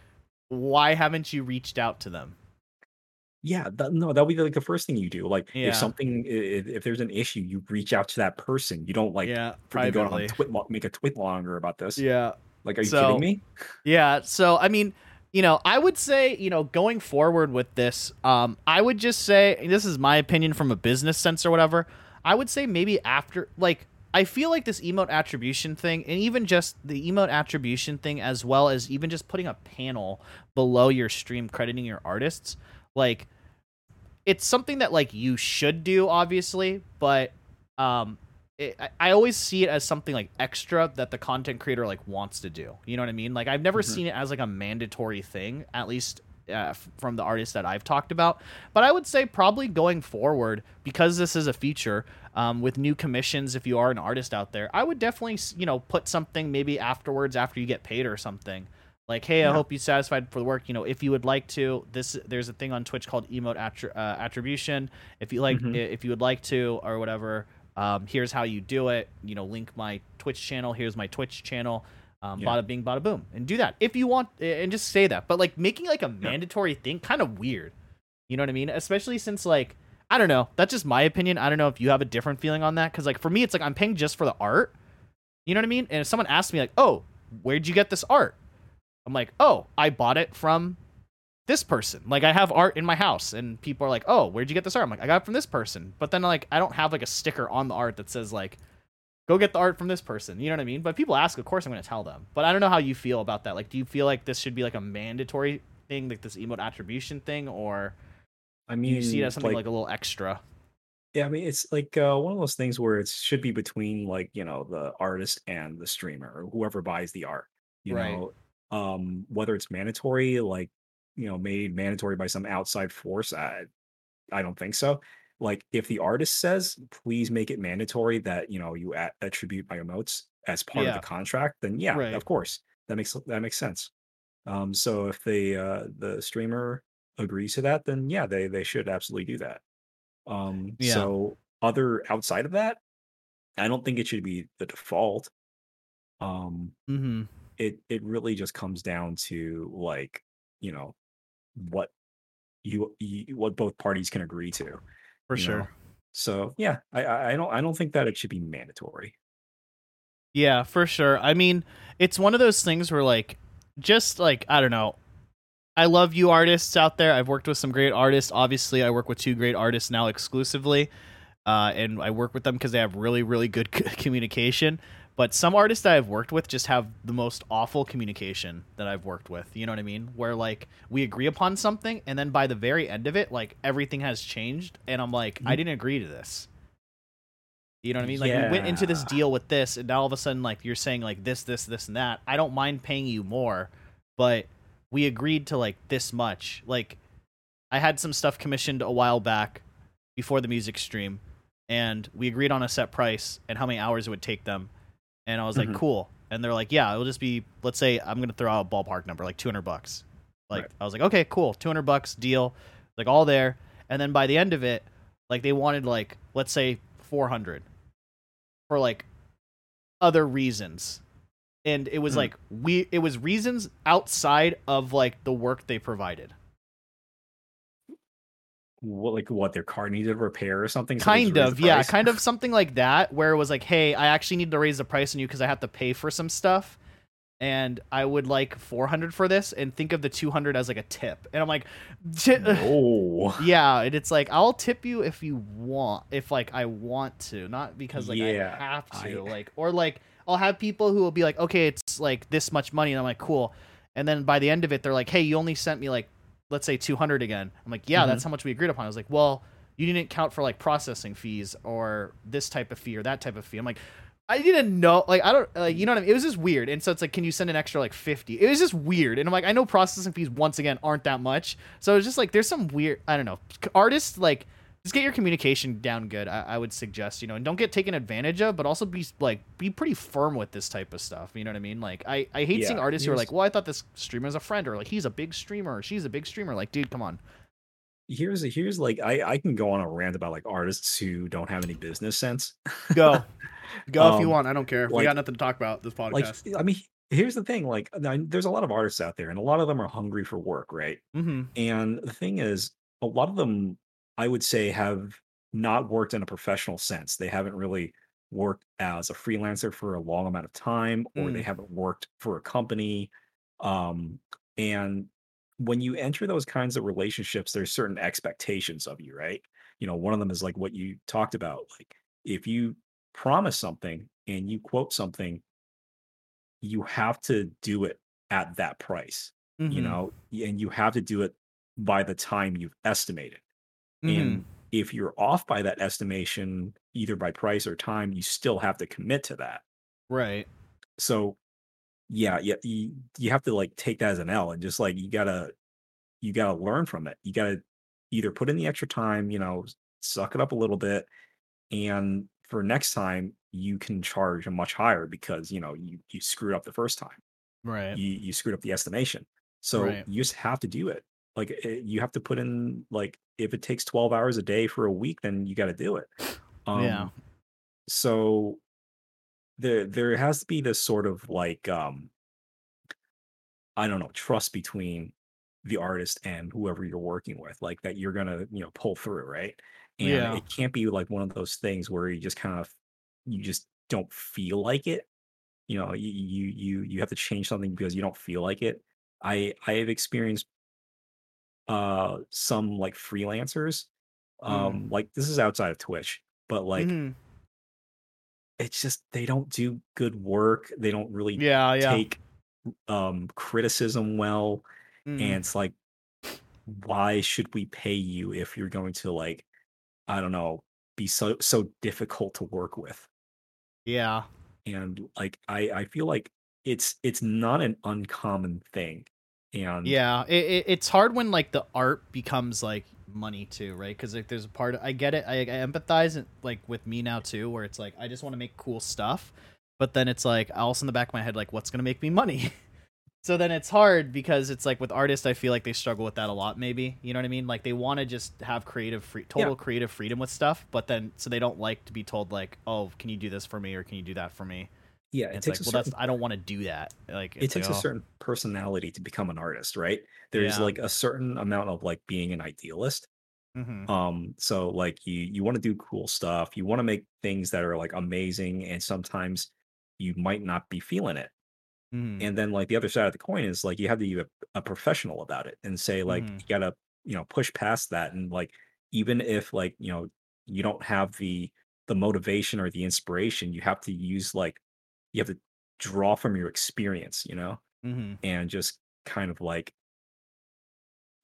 why haven't you reached out to them? Yeah, that, no, that'll be like the first thing you do. Like Yeah. if something, if, if there's an issue, you reach out to that person. You don't like yeah, freaking go on privately. twit, make a TwitLonger about this. Yeah. Like, are you So- kidding me? Yeah, so I mean, you know, I would say, you know, going forward with this, um, I would just say this is my opinion from a business sense or whatever. I would say maybe after like I feel like this emote attribution thing and even just the emote attribution thing as well as even just putting a panel below your stream crediting your artists, like it's something that like you should do, obviously, but um, it, I, I always see it as something like extra that the content creator like wants to do. You know what I mean? Like I've never Mhm. seen it as like a mandatory thing, at least uh, from the artists that I've talked about. But I would say probably going forward, because this is a feature um, with new commissions, if you are an artist out there, I would definitely you know put something maybe afterwards after you get paid or something. Like, hey, I Yeah. hope you're satisfied for the work. You know, if you would like to, this there's a thing on Twitch called emote attri- uh, attribution. If you like, Mhm. if you would like to, or whatever, um, here's how you do it. You know, link my Twitch channel. Here's my Twitch channel. Um, Yeah. Bada bing, bada boom, and do that if you want, and just say that. But like making like a mandatory thing, kind of weird. You know what I mean? Especially since like I don't know. That's just my opinion. I don't know if you have a different feeling on that. Because like for me, it's like I'm paying just for the art. You know what I mean? And if someone asks me like, "Oh, where'd you get this art?" I'm like, "Oh, I bought it from this person." Like I have art in my house, and people are like, "Oh, where'd you get this art?" I'm like, "I got it from this person." But then like I don't have like a sticker on the art that says like, "Go get the art from this person." You know what I mean? But people ask, of course I'm going to tell them. But I don't know how you feel about that. Like, do you feel like this should be like a mandatory thing, like this emote attribution thing, or I do mean, you see it as something like, a little extra? yeah, I mean, it's like uh, one of those things where it should be between like you know the artist and the streamer or whoever buys the art. You Right. know, um, whether it's mandatory, like you know, made mandatory by some outside force. I, I don't think so. Like, if the artist says, "Please make it mandatory that you know you at- attribute my emotes as part Yeah. of the contract," then yeah, Right. of course, that makes that makes sense. Um, so if the uh, the streamer agrees to that, then yeah, they they should absolutely do that. Um, Yeah. so other outside of that, I don't think it should be the default. Um, Mm-hmm. It it really just comes down to like you know what you, you what both parties can agree to. For sure. know? So yeah, I I I don't I don't think that it should be mandatory. Yeah, for sure. I mean, it's one of those things where like just like I don't know. I love you artists out there. I've worked with some great artists. Obviously, I work with two great artists now exclusively. Uh, and I work with them because they have really, really good c- communication. But some artists that I've worked with just have the most awful communication that I've worked with. You know what I mean? Where like we agree upon something, and then by the very end of it, like everything has changed, and I'm like, I Mhm. didn't agree to this. You know what I mean? Like we went into this deal with this, and now all of a sudden, like you're saying like this, this, this, and that. I don't mind paying you more, but we agreed to like this much. Like I had some stuff commissioned a while back before the music stream, and we agreed on a set price and how many hours it would take them. And I was like, Mhm. cool. And they're like, yeah, it'll just be, let's say, I'm gonna throw out a ballpark number, like 200 bucks. Like Right. I was like, okay, cool, 200 bucks deal, like all there. And then by the end of it, like they wanted like, let's say 400 for like other reasons. And it was Hmm. like we, it was reasons outside of like the work they provided. What like what their car needed repair or something? so kind of yeah kind of something like that where it was like hey i actually need to raise the price on you because i have to pay for some stuff and i would like 400 for this and think of the 200 as like a tip and i'm like Oh. yeah and it's like i'll tip you if you want if like i want to not because like Yeah, i have to I- like or like i'll have people who will be like okay it's like this much money and i'm like cool and then by the end of it they're like hey you only sent me like let's say 200 again i'm like yeah Mhm. that's how much we agreed upon i was like well you didn't count for like processing fees or this type of fee or that type of fee i'm like I didn't know, like I don't, like you know what I mean. It was just weird, and so it's like, can you send an extra like fifty? It was just weird, and I'm like, I know processing fees once again aren't that much, so it's just like there's some weird. I don't know, artists like just get your communication down good. I, I would suggest, you know, and don't get taken advantage of, but also be like be pretty firm with this type of stuff. You know what I mean? Like I I hate seeing artists who are like, well, I thought this streamer is a friend, or like he's a big streamer, or she's a big streamer. Like, dude, come on. Here's a, here's like I I can go on a rant about like artists who don't have any business sense. Go. Go if you Um, want. I don't care. we got nothing to talk about this podcast. Like I mean, here's the thing. Like there's a lot of artists out there, and a lot of them are hungry for work, right? Mm-hmm. And the thing is, a lot of them, I would say, have not worked in a professional sense. They haven't really worked as a freelancer for a long amount of time, or they Mm. haven't worked for a company. Um, and when you enter those kinds of relationships, there's certain expectations of you, right? You know, one of them is like what you talked about. Like if you promise something and you quote something, you have to do it at that price Mm-hmm. you know, and you have to do it by the time you've estimated. Mhm. And if you're off by that estimation, either by price or time, you still have to commit to that. right. So yeah, yeah, you, you have to like take that as an L and just like you gotta you gotta learn from it. You gotta either put in the extra time, you know, suck it up a little bit, and for next time you can charge a much higher because you know you you screwed up the first time. Right. You you screwed up the estimation. So Right. you just have to do it. Like eh, you have to put in like if it takes 12 hours a day for a week, then you got to do it. Um, Yeah. So there there has to be this sort of like um I don't know, trust between the artist and whoever you're working with, like that you're gonna, you know, pull through, right? And Yeah. it can't be like one of those things where you just kind of you just don't feel like it. You know, you you you you have to change something because you don't feel like it. I I have experienced uh some like freelancers. Mm. Um like this is outside of Twitch, but like Mhm. it's just they don't do good work. They don't really Yeah. Yeah. take um criticism well Mhm. and it's like why should we pay you if you're going to like i don't know be so so difficult to work with yeah. and like i i feel like it's it's not an uncommon thing and Yeah, it, it, it's hard when like the art becomes like money too, right? Because like there's a part I get it, I, I empathize it, like with me now too, where it's like I just want to make cool stuff, but then it's like also in the back of my head like what's gonna make me money. so then it's hard because it's like with artists, I feel like they struggle with that a lot. Maybe you know what I mean? Like they want to just have creative free, total creative freedom with stuff, but then so they don't like to be told like, oh, can you do this for me or can you do that for me? Yeah it takes like, a well, certain that's I don't want to do that. Like it takes like, a oh, certain personality to become an artist right there's Yeah. like a certain amount of like being an idealist mhm. um so like you you want to do cool stuff you want to make things that are like amazing and sometimes you might not be feeling it Mhm. and then like the other side of the coin is like you have to be a, a professional about it and say like Mhm. you gotta you know push past that and like even if like you know you don't have the the motivation or the inspiration you have to use like you have to draw from your experience you know Mhm. and just kind of like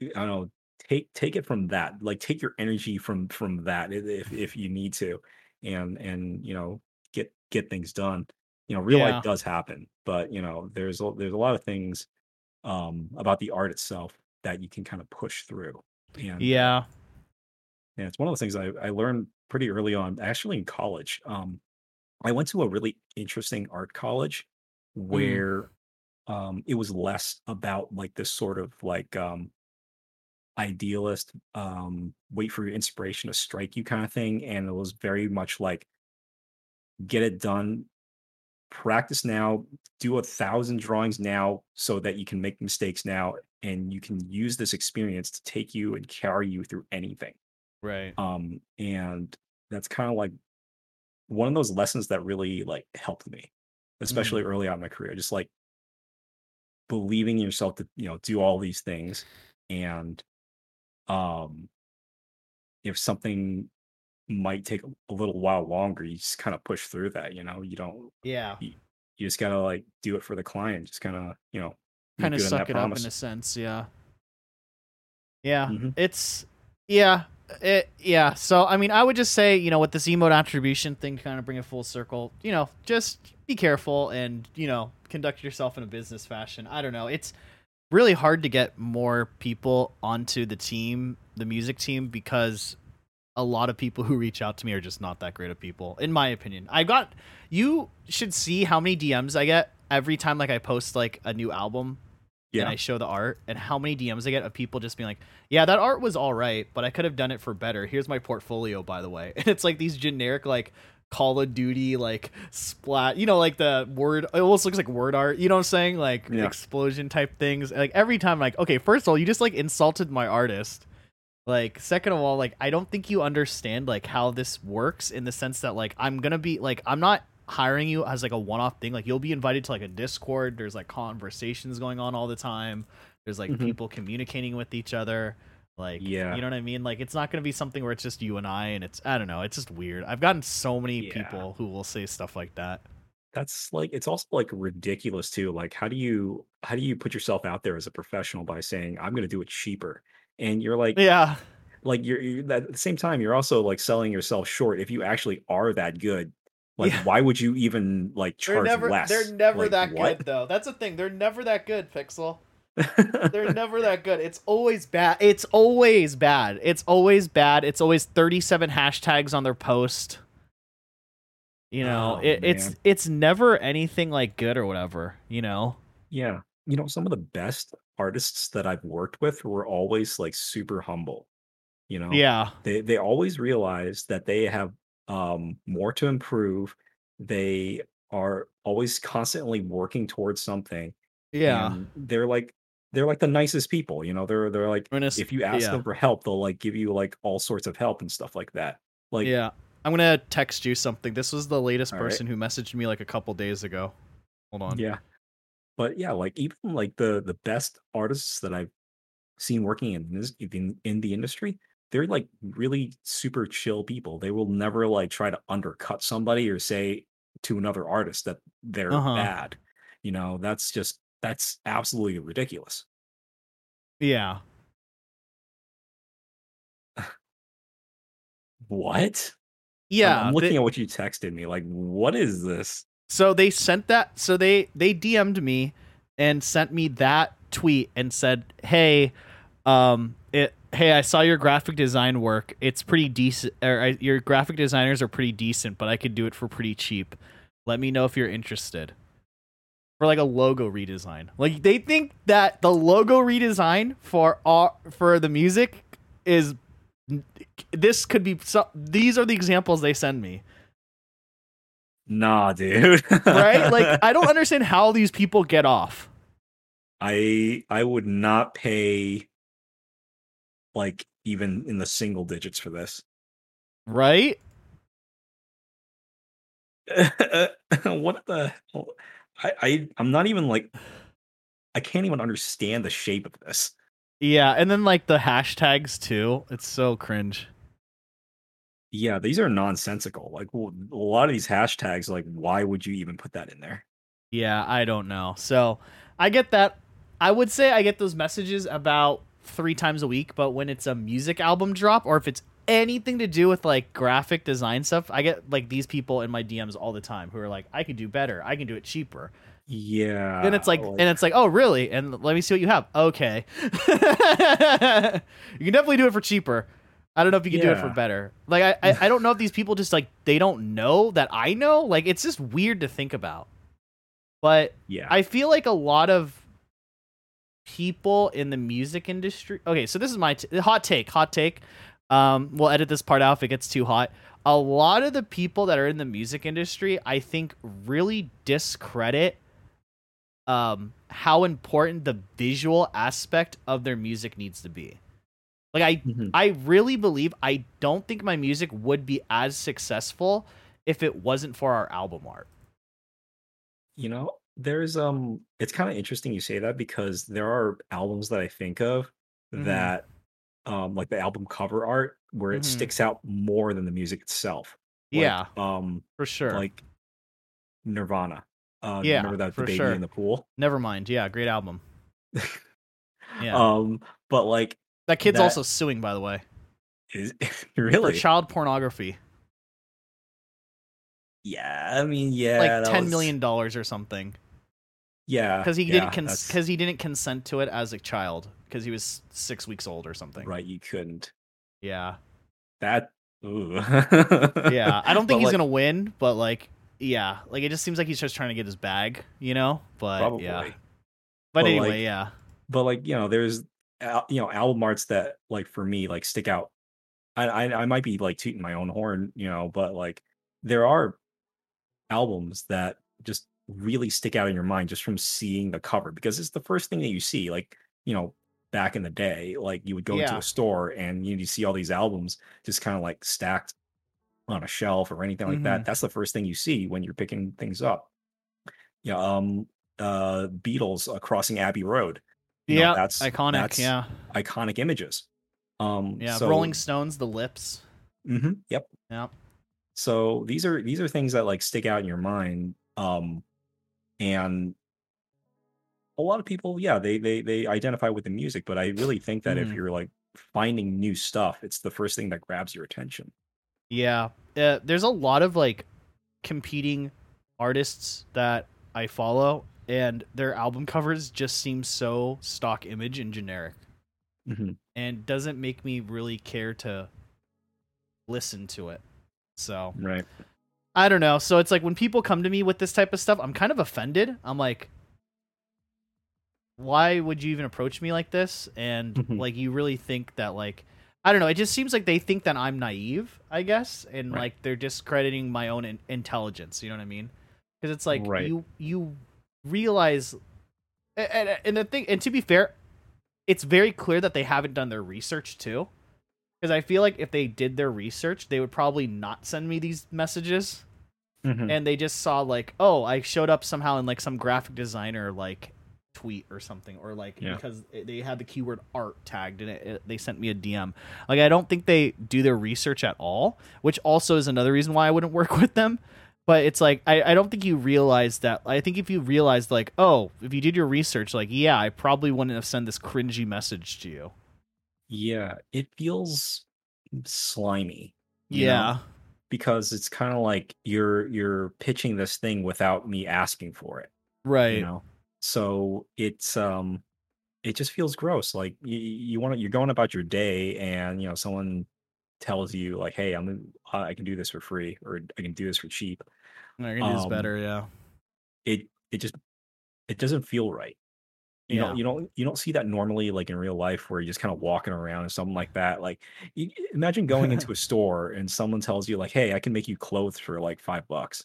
i don't know take take it from that like take your energy from from that if if you need to and and you know get get things done you know real Yeah. life does happen but you know there's a, there's a lot of things um about the art itself that you can kind of push through and Yeah. and it's one of the things I, I learned pretty early on, actually in college. Um, I went to a really interesting art college where um, it was less about like this sort of like um, idealist, um, wait for your inspiration to strike you kind of thing. And it was very much like get it done, practice now, do a thousand drawings now so that you can make mistakes now and you can use this experience to take you and carry you through anything Right. um and that's kind of like one of those lessons that really like helped me especially early on in my career just like believing in yourself to you know do all these things and um if something might take a little while longer you just kind of push through that you know you don't Yeah. you just gotta like do it for the client just kind of you know Kind of suck it up in a sense. Yeah. Yeah. Mhm. It's yeah. It, yeah. So I mean, I would just say you know with this emote attribution thing, kind of bring it full circle. You know, just be careful and you know conduct yourself in a business fashion. I don't know. It's really hard to get more people onto the team, the music team, because a lot of people who reach out to me are just not that great of people, in my opinion. I got you should see how many DMs I get every time like I post like a new album yeah and I show the art and how many DMs I get of people just being like, "Yeah, that art was all right, but I could have done it for better. Here's my portfolio, by the way." And it's like these generic like Call of Duty like splat, you know, like the word. It almost looks like word art. You know what I'm saying? Like Yeah. explosion type things. Like every time, like okay, first of all, you just like insulted my artist. Like second of all, like I don't think you understand like how this works in the sense that like I'm gonna be like I'm not hiring you as like a one-off thing. Like you'll be invited to like a discord. There's like conversations going on all the time. There's like Mhm. people communicating with each other. Like Yeah. you know what i mean? Like it's not going to be something where it's just you and i and it's i don't know it's just weird. I've gotten so many Yeah. people who will say stuff like that. That's like it's also like ridiculous too. Like how do you how do you put yourself out there as a professional by saying i'm going to do it cheaper and you're like yeah. like you're, you're at the same time you're also like selling yourself short if you actually are that good. Like, Yeah. why would you even like They're charge never less? they're never Like, that what? good though. That's the thing. They're never that good, Pixel. They're never that good. It's always bad. It's always bad. It's always bad. It's always 37 hashtags on their post. You know, Oh, it, it's it's never anything like good or whatever, you know. Yeah. You know, some of the best artists that I've worked with were always like super humble. You know, Yeah. they they always realize that they have um more to improve. They are always constantly working towards something. Yeah. they're like they're like the nicest people. You know, they're they're like gonna if you ask yeah. them for help, they'll like give you like all sorts of help and stuff like that. Like yeah. I'm to text you something. This was the latest All right. person who messaged me like a couple days ago. Hold on. Yeah. But yeah, like even like the the best artists that I've seen working in this in, in the industry, they're like really super chill people. They will never like try to undercut somebody or say to another artist that they're Uh-huh. bad. You know, that's just that's absolutely ridiculous. Yeah. What? Yeah. I'm, they- looking at what you texted me. Like, what is this? So they sent that. So they they DM'd me and sent me that tweet and said, "Hey, um, it hey, I saw your graphic design work. It's pretty decent. Or I, your graphic designers are pretty decent, but I could do it for pretty cheap. Let me know if you're interested." For like a logo redesign. Like they think that the logo redesign for our, for the music is this could be so, these are the examples they send me Nah, dude. right? Like I don't understand how these people get off. I I would not pay like even in the single digits for this. Right? what the hell? I, I I'm not even like I can't even understand the shape of this. Yeah, and then like the hashtags too. It's so cringe. Yeah, these are nonsensical. Like well, a lot of these hashtags, like why would you even put that in there? Yeah, I don't know. So I get that. I would say I get those messages about three times a week, but when it's a music album drop or if it's anything to do with like graphic design stuff, I get like these people in my DMs all the time who are like, I can do better. I can do it cheaper. Yeah. and it's like, and it's like, oh, really? And let me see what you have. Okay, you can definitely do it for cheaper. I don't know if you can do it for better. Like, I, I, I don't know if these people just like they don't know that I know. Like, it's just weird to think about. But yeah. I feel like a lot of people in the music industry. Okay, so this is my t- hot take. Hot take. Um, we'll edit this part out if it gets too hot. A lot of the people that are in the music industry, I think, really discredit um how important the visual aspect of their music needs to be. Like I Mhm. I really believe I don't think my music would be as successful if it wasn't for our album art. You know, there's um it's kind of interesting you say that because there are albums that I think of Mhm. that um like the album cover art where it Mhm. sticks out more than the music itself. Like, Yeah. Um For sure. like Nirvana. Uh Yeah, remember that for the baby sure. in the pool? Never mind. Yeah, great album. Yeah. Um but like that kid's that- also suing, by the way, is for child pornography. Yeah, I mean yeah like ten was- million dollars or something. Yeah. Because he yeah, didn't cons—because he didn't consent to it as a child because he was six weeks old or something. right, you couldn't. Yeah. That ooh. Yeah. I don't But, think he's like, gonna win, but like, yeah, like it just seems like he's just trying to get his bag, you know. But probably. yeah. But, But, anyway, like, yeah. but like you know there's you know album arts that like for me like stick out I, I i might be like tooting my own horn you know but like there are albums that just really stick out in your mind just from seeing the cover because it's the first thing that you see like you know back in the day like you would go into a store and you, you see all these albums just kind of like stacked on a shelf or anything like Mhm. that that's the first thing you see when you're picking things up yeah um uh beatles uh, crossing abbey road you know, yeah. that's Iconic. that's yeah. iconic images. Um, Yeah. so- Rolling Stones, the lips. Mhm, yep. Yeah. So these are these are things that like stick out in your mind. Um, and a lot of people, yeah, they they they identify with the music, but I really think that if Mhm. you're like finding new stuff, it's the first thing that grabs your attention. Yeah, uh, there's a lot of like competing artists that I follow, and their album covers just seem so stock image and generic, Mhm. and doesn't make me really care to listen to it. So Right. I don't know. So it's like when people come to me with this type of stuff, I'm kind of offended. I'm like, why would you even approach me like this? And Mhm. like, you really think that like, I don't know. It just seems like they think that I'm naive, I guess, and Right. like they're discrediting my own in- intelligence. You know what I mean? Because it's like Right. you you realize, a- and, and the thing, and to be fair, it's very clear that they haven't done their research too. Because I feel like if they did their research, they would probably not send me these messages Mhm. and they just saw like oh i showed up somehow in like some graphic designer like tweet or something or like Yeah. because they had the keyword art tagged and it, it, they sent me a dm like i don't think they do their research at all which also is another reason why i wouldn't work with them but it's like I, I don't think you realize that i think if you realized like oh if you did your research like yeah i probably wouldn't have sent this cringy message to you Yeah, it feels slimy. Yeah. know? because it's kind of like you're you're pitching this thing without me asking for it right you know so it's um it just feels gross like you, you want to you're going about your day and you know someone tells you like hey i'm i can do this for free or i can do this for cheap i can do this um, better yeah it it just it doesn't feel right you Yeah. know you don't you don't see that normally like in real life where you're just kind of walking around or something like that like you, imagine going into a store and someone tells you like hey i can make you clothes for like five bucks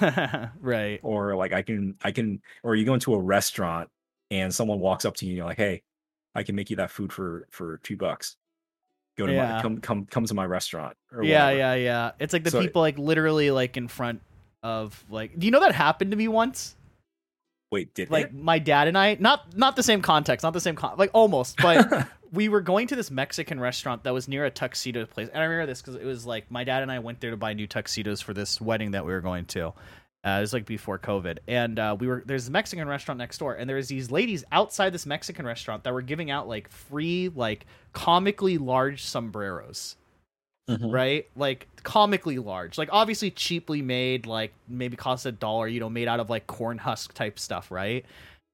right or like I can I can or you go into a restaurant and someone walks up to you and you're like, hey, I can make you that food for for two bucks. Go to Yeah. my come come come to my restaurant. Yeah whatever." yeah yeah it's like the So- people like literally like in front of like do you know that happened to me once Wait, did like my dad and i not not the same context not the same con- like almost but we were going to this mexican restaurant that was near a tuxedo place and i remember this because it was like my dad and i went there to buy new tuxedos for this wedding that we were going to uh, it was like before covid and uh, we were there's a mexican restaurant next door and there's these ladies outside this mexican restaurant that were giving out like free like comically large sombreros Mhm. right? Like comically large, like obviously cheaply made, like maybe cost a dollar, you know, made out of like corn husk type stuff, right?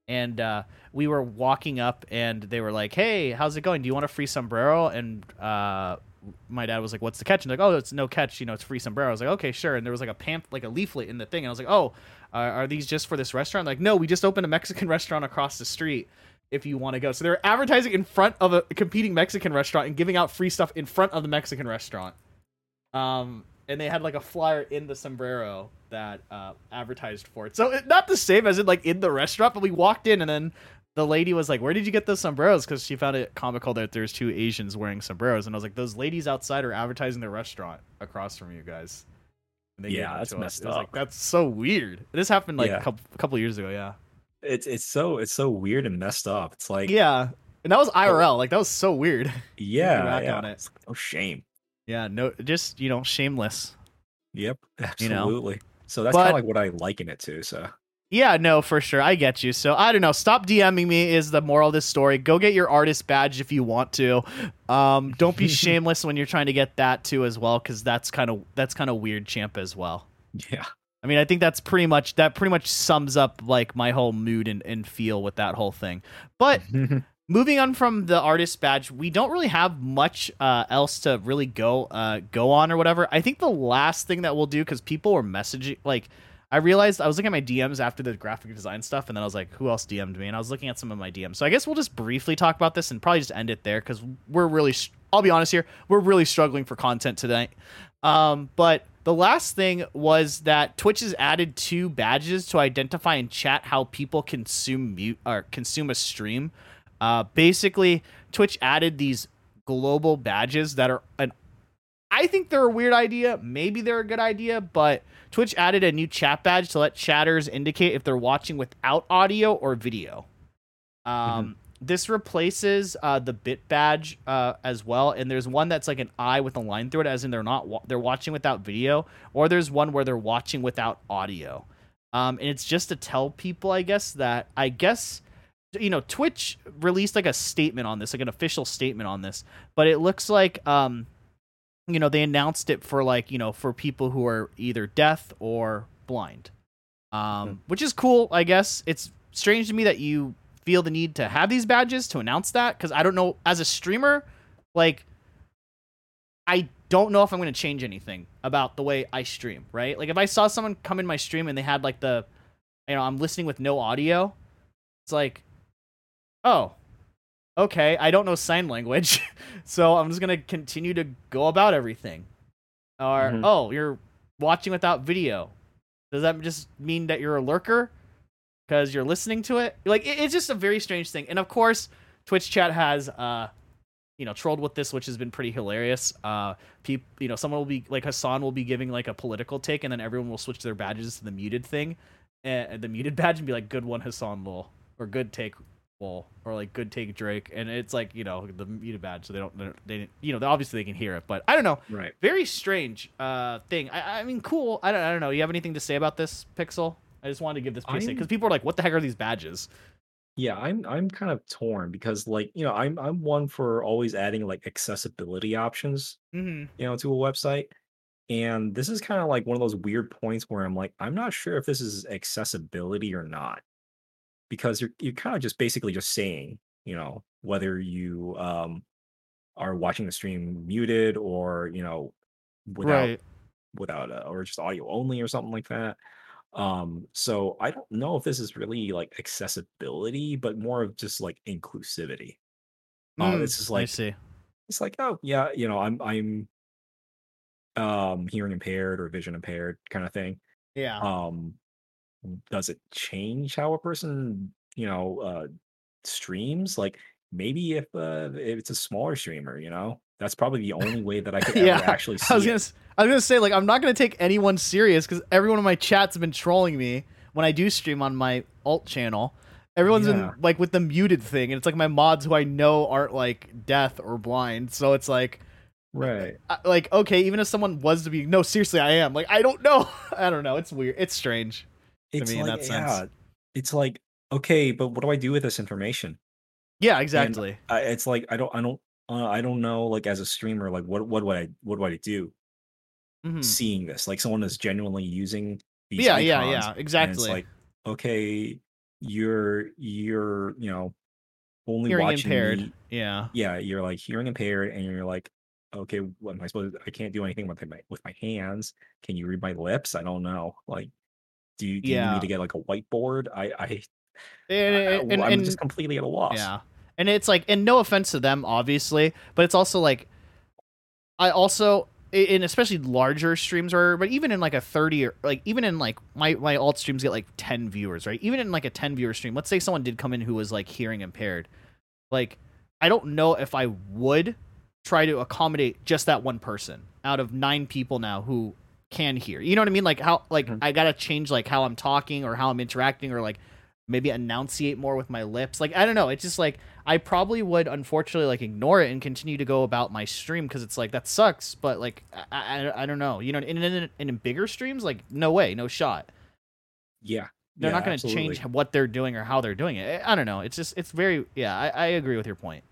And uh, we were walking up, and they were like, "Hey, how's it going? Do you want a free sombrero?" And uh, my dad was like, "What's the catch?" And like, "Oh, it's no catch. You know, it's free sombrero." I was like, "Okay, sure." And there was like a pamp, like a leaflet in the thing, and I was like, "Oh, uh, are these just for this restaurant?" Like, no, we just opened a Mexican restaurant across the street. If you want to go, so they're advertising in front of a competing Mexican restaurant and giving out free stuff in front of the Mexican restaurant. Um, and they had like a flyer in the sombrero that uh, advertised for it. So it, not the same as in like in the restaurant, but we walked in and then the lady was like, "Where did you get those sombreros?" Because she found it comical that there's two Asians wearing sombreros, and I was like, "Those ladies outside are advertising their restaurant across from you guys." And they Yeah, that's us. messed It was like that's so weird. This happened like Yeah. a couple a couple years ago. Yeah, It's it's so it's so weird and messed up. It's like yeah, and that was IRL. Like that was so weird. yeah, yeah. on it. It's like, oh shame. Yeah, no, just you know, shameless. Yep, You know? absolutely. So that's kind of like what I liken it to. So Yeah, no, for sure. I get you. So I don't know. Stop DMing me is the moral of this story. Go get your artist badge if you want to. Um, don't be shameless when you're trying to get that too as well, because that's kind of that's kind of weird, champ as well. yeah, I mean, I think that's pretty much that pretty much sums up like my whole mood and, and feel with that whole thing. But moving on from the artist badge, we don't really have much uh, else to really go uh, go on or whatever. I think the last thing that we'll do because people were messaging like. I realized I was looking at my DMs after the graphic design stuff, and then I was like, "Who else DM'd me?" And I was looking at some of my DMs. So I guess we'll just briefly talk about this and probably just end it there because we're really. I'll be honest here, we're really struggling for content tonight. Um, but the last thing was that Twitch has added two badges to identify and chat how people consume mute or consume a stream. Uh, basically, Twitch added these global badges that are an. I think they're a weird idea. Maybe they're a good idea, but Twitch added a new chat badge to let chatters indicate if they're watching without audio or video. Um, This replaces uh, the bit badge uh, as well, and there's one that's like an eye with a line through it, as in they're not wa- they're watching without video, or there's one where they're watching without audio. Um, and it's just to tell people, I guess, that I guess you know, Twitch released like a statement on this, like an official statement on this, but it looks like um you know, they announced it for like, you know, for people who are either deaf or blind. Um Hmm. which is cool, I guess. It's strange to me that you feel the need to have these badges to announce that cuz I don't know as a streamer like I don't know if I'm going to change anything about the way I stream, right? Like if I saw someone come in my stream and they had like the you know, I'm listening with no audio, it's like oh, okay, I don't know sign language, so I'm just gonna continue to go about everything. Or Mhm. oh, you're watching without video. Does that just mean that you're a lurker because you're listening to it? Like it, it's just a very strange thing. And of course, Twitch chat has uh, you know, trolled with this, which has been pretty hilarious. Uh, peop, you know, someone will be like Hasan will be giving like a political take, and then everyone will switch their badges to the muted thing, and the muted badge, and be like, "Good one, Hasan lol," or "Good take." Lol, or like good take Drake, and it's like you know the muted badge, so they don't they, they you know obviously they can hear it, but I don't know, Right. very strange uh thing. I, I mean, cool. I don't I don't know. You have anything to say about this Pixel? I just wanted to give this because people are like, "What the heck are these badges?" Yeah, I'm I'm kind of torn because like, you know, I'm I'm one for always adding like accessibility options, Mm-hmm. you know, to a website. And this is kind of like one of those weird points where I'm like, I'm not sure if this is accessibility or not. Because you're you're kind of just basically just saying, you know, whether you um are watching the stream muted or, you know, without Right. without uh, or just audio only or something like that. Um, so I don't know if this is really like accessibility, but more of just like inclusivity. Uh, Mm, this is I like see. it's like oh yeah, you know, I'm I'm um hearing impaired or vision impaired kind of thing. Yeah. Um, does it change how a person you know uh streams? Like maybe if uh if it's a smaller streamer, you know, that's probably the only way that I could Yeah, ever actually see I was gonna, s- I was gonna say like I'm not gonna take anyone serious because everyone in my chats have been trolling me when I do stream on my alt channel. Everyone's Yeah. been like with the muted thing, and it's like my mods who I know aren't like deaf or blind, so it's like, Right. I- like okay, even if someone was to be, no, seriously, I am. Like I don't know, I don't know. It's weird. It's strange. It's me in like that sense. yeah, it's like okay, but what do I do with this information? Yeah, exactly. I, it's like I don't I don't uh, I don't know like as a streamer like what what would I what would I do Mhm. seeing this like someone is genuinely using these Yeah, yeah, yeah, exactly. it's like okay you're you're you know only Hearing watching impaired. me- Yeah. yeah you're like hearing impaired and you're like okay what am I supposed to, I can't do anything with my with my hands can you read my lips I don't know like do you, do you need me to get like a whiteboard I I And, and, and, I'm just completely at a loss Yeah. And it's like, and no offense to them, obviously, but it's also like, I also, in especially larger streams or, but even in like a 30 or like, even in like my, my alt streams get like 10 viewers, right? Even in like a 10 viewer stream, let's say someone did come in who was like hearing impaired. Like, I don't know if I would try to accommodate just that one person out of nine people now who can hear. You know what I mean? Like how like Mhm. I gotta change like how I'm talking or how I'm interacting or like maybe enunciate more with my lips. Like I don't know. It's just like I probably would unfortunately like ignore it and continue to go about my stream because it's like that sucks. But like I, I, I don't know. You know, in, in in bigger streams, like no way, no shot. yeah They're yeah, not going to change what they're doing or how they're doing it. I don't know. It's just it's very yeah. I, I agree with your point.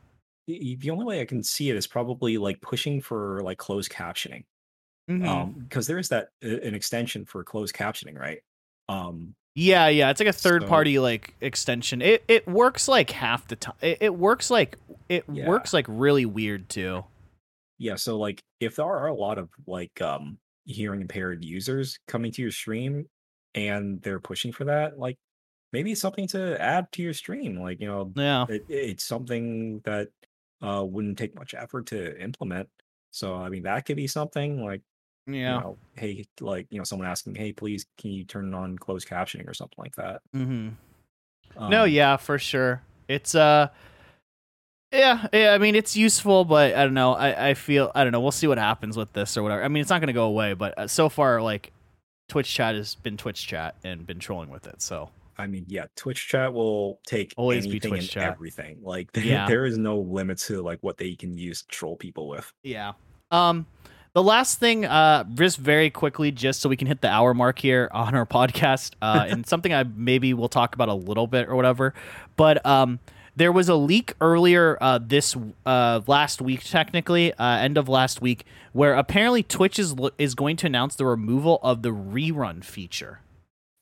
the only way I can see it is probably like pushing for like closed captioning. Mhm. Um, because there is that uh, an extension for closed captioning, right? Um, Yeah, yeah, it's like a third So- party like extension. It it works like half the time. It, it works like it Yeah. works like really weird too. yeah, so like if there are a lot of like um hearing impaired users coming to your stream and they're pushing for that, like maybe it's something to add to your stream. Like, you know, Yeah, it, it's something that uh wouldn't take much effort to implement. So I mean that could be something like yeah. you know, hey, like you know, someone asking, hey, please, can you turn on closed captioning or something like that? hmm no, Um, yeah, for sure. It's uh, yeah, yeah. I mean, it's useful, but I don't know. I I feel I don't know. We'll see what happens with this or whatever. I mean, it's not going to go away, but uh, so far, like Twitch chat has been Twitch chat and been trolling with it. So I mean, yeah, Twitch chat will take Always be anything Twitch and chat. everything. Like, there, Yeah. there is no limit to like what they can use to troll people with. Yeah. Um The last thing, uh, just very quickly, just so we can hit the hour mark here on our podcast, uh, and something I maybe we'll talk about a little bit or whatever. But um, there was a leak earlier uh, this uh, last week, technically, uh, end of last week, where apparently Twitch is lo- is going to announce the removal of the rerun feature.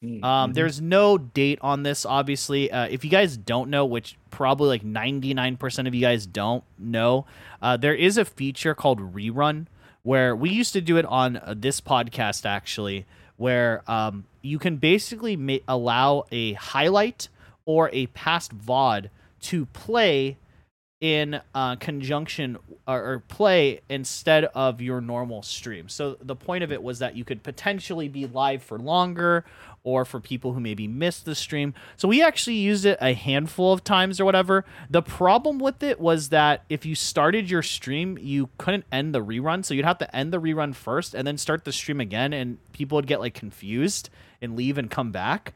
Mm, Um, mhm. There's no date on this, obviously. Uh, if you guys don't know, which probably like 99% of you guys don't know, uh, there is a feature called Rerun where we used to do it on uh, this podcast, actually, where um, you can basically ma- allow a highlight or a past VOD to play in uh, conjunction or, or play instead of your normal stream. So the point of it was that you could potentially be live for longer or for people who maybe missed the stream. So we actually used it a handful of times or whatever. The problem with it was that if you started your stream, you couldn't end the rerun. So you'd have to end the rerun first and then start the stream again and people would get like confused and leave and come back.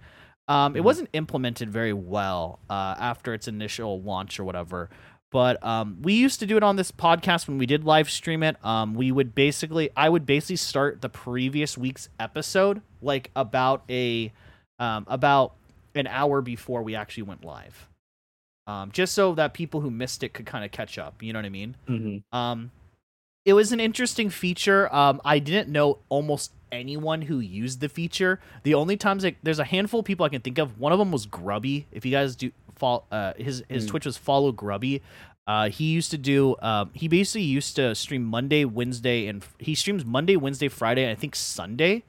Um, it Mhm. wasn't implemented very well uh, after its initial launch or whatever. But um, we used to do it on this podcast when we did live stream it. Um, we would basically, I would basically start the previous week's episode like about a, um, about an hour before we actually went live, um, just so that people who missed it could kind of catch up. You know what I mean? Mhm. It was an interesting feature. Um, I didn't know almost anyone who used the feature. The only times there's a handful of people I can think of. One of them was Grubby. If you guys do follow, uh, his his Mm. Twitch was follow Grubby. Uh, he used to do. Um, he basically used to stream Monday, Wednesday, and he streams Monday, Wednesday, Friday, and I think Sunday.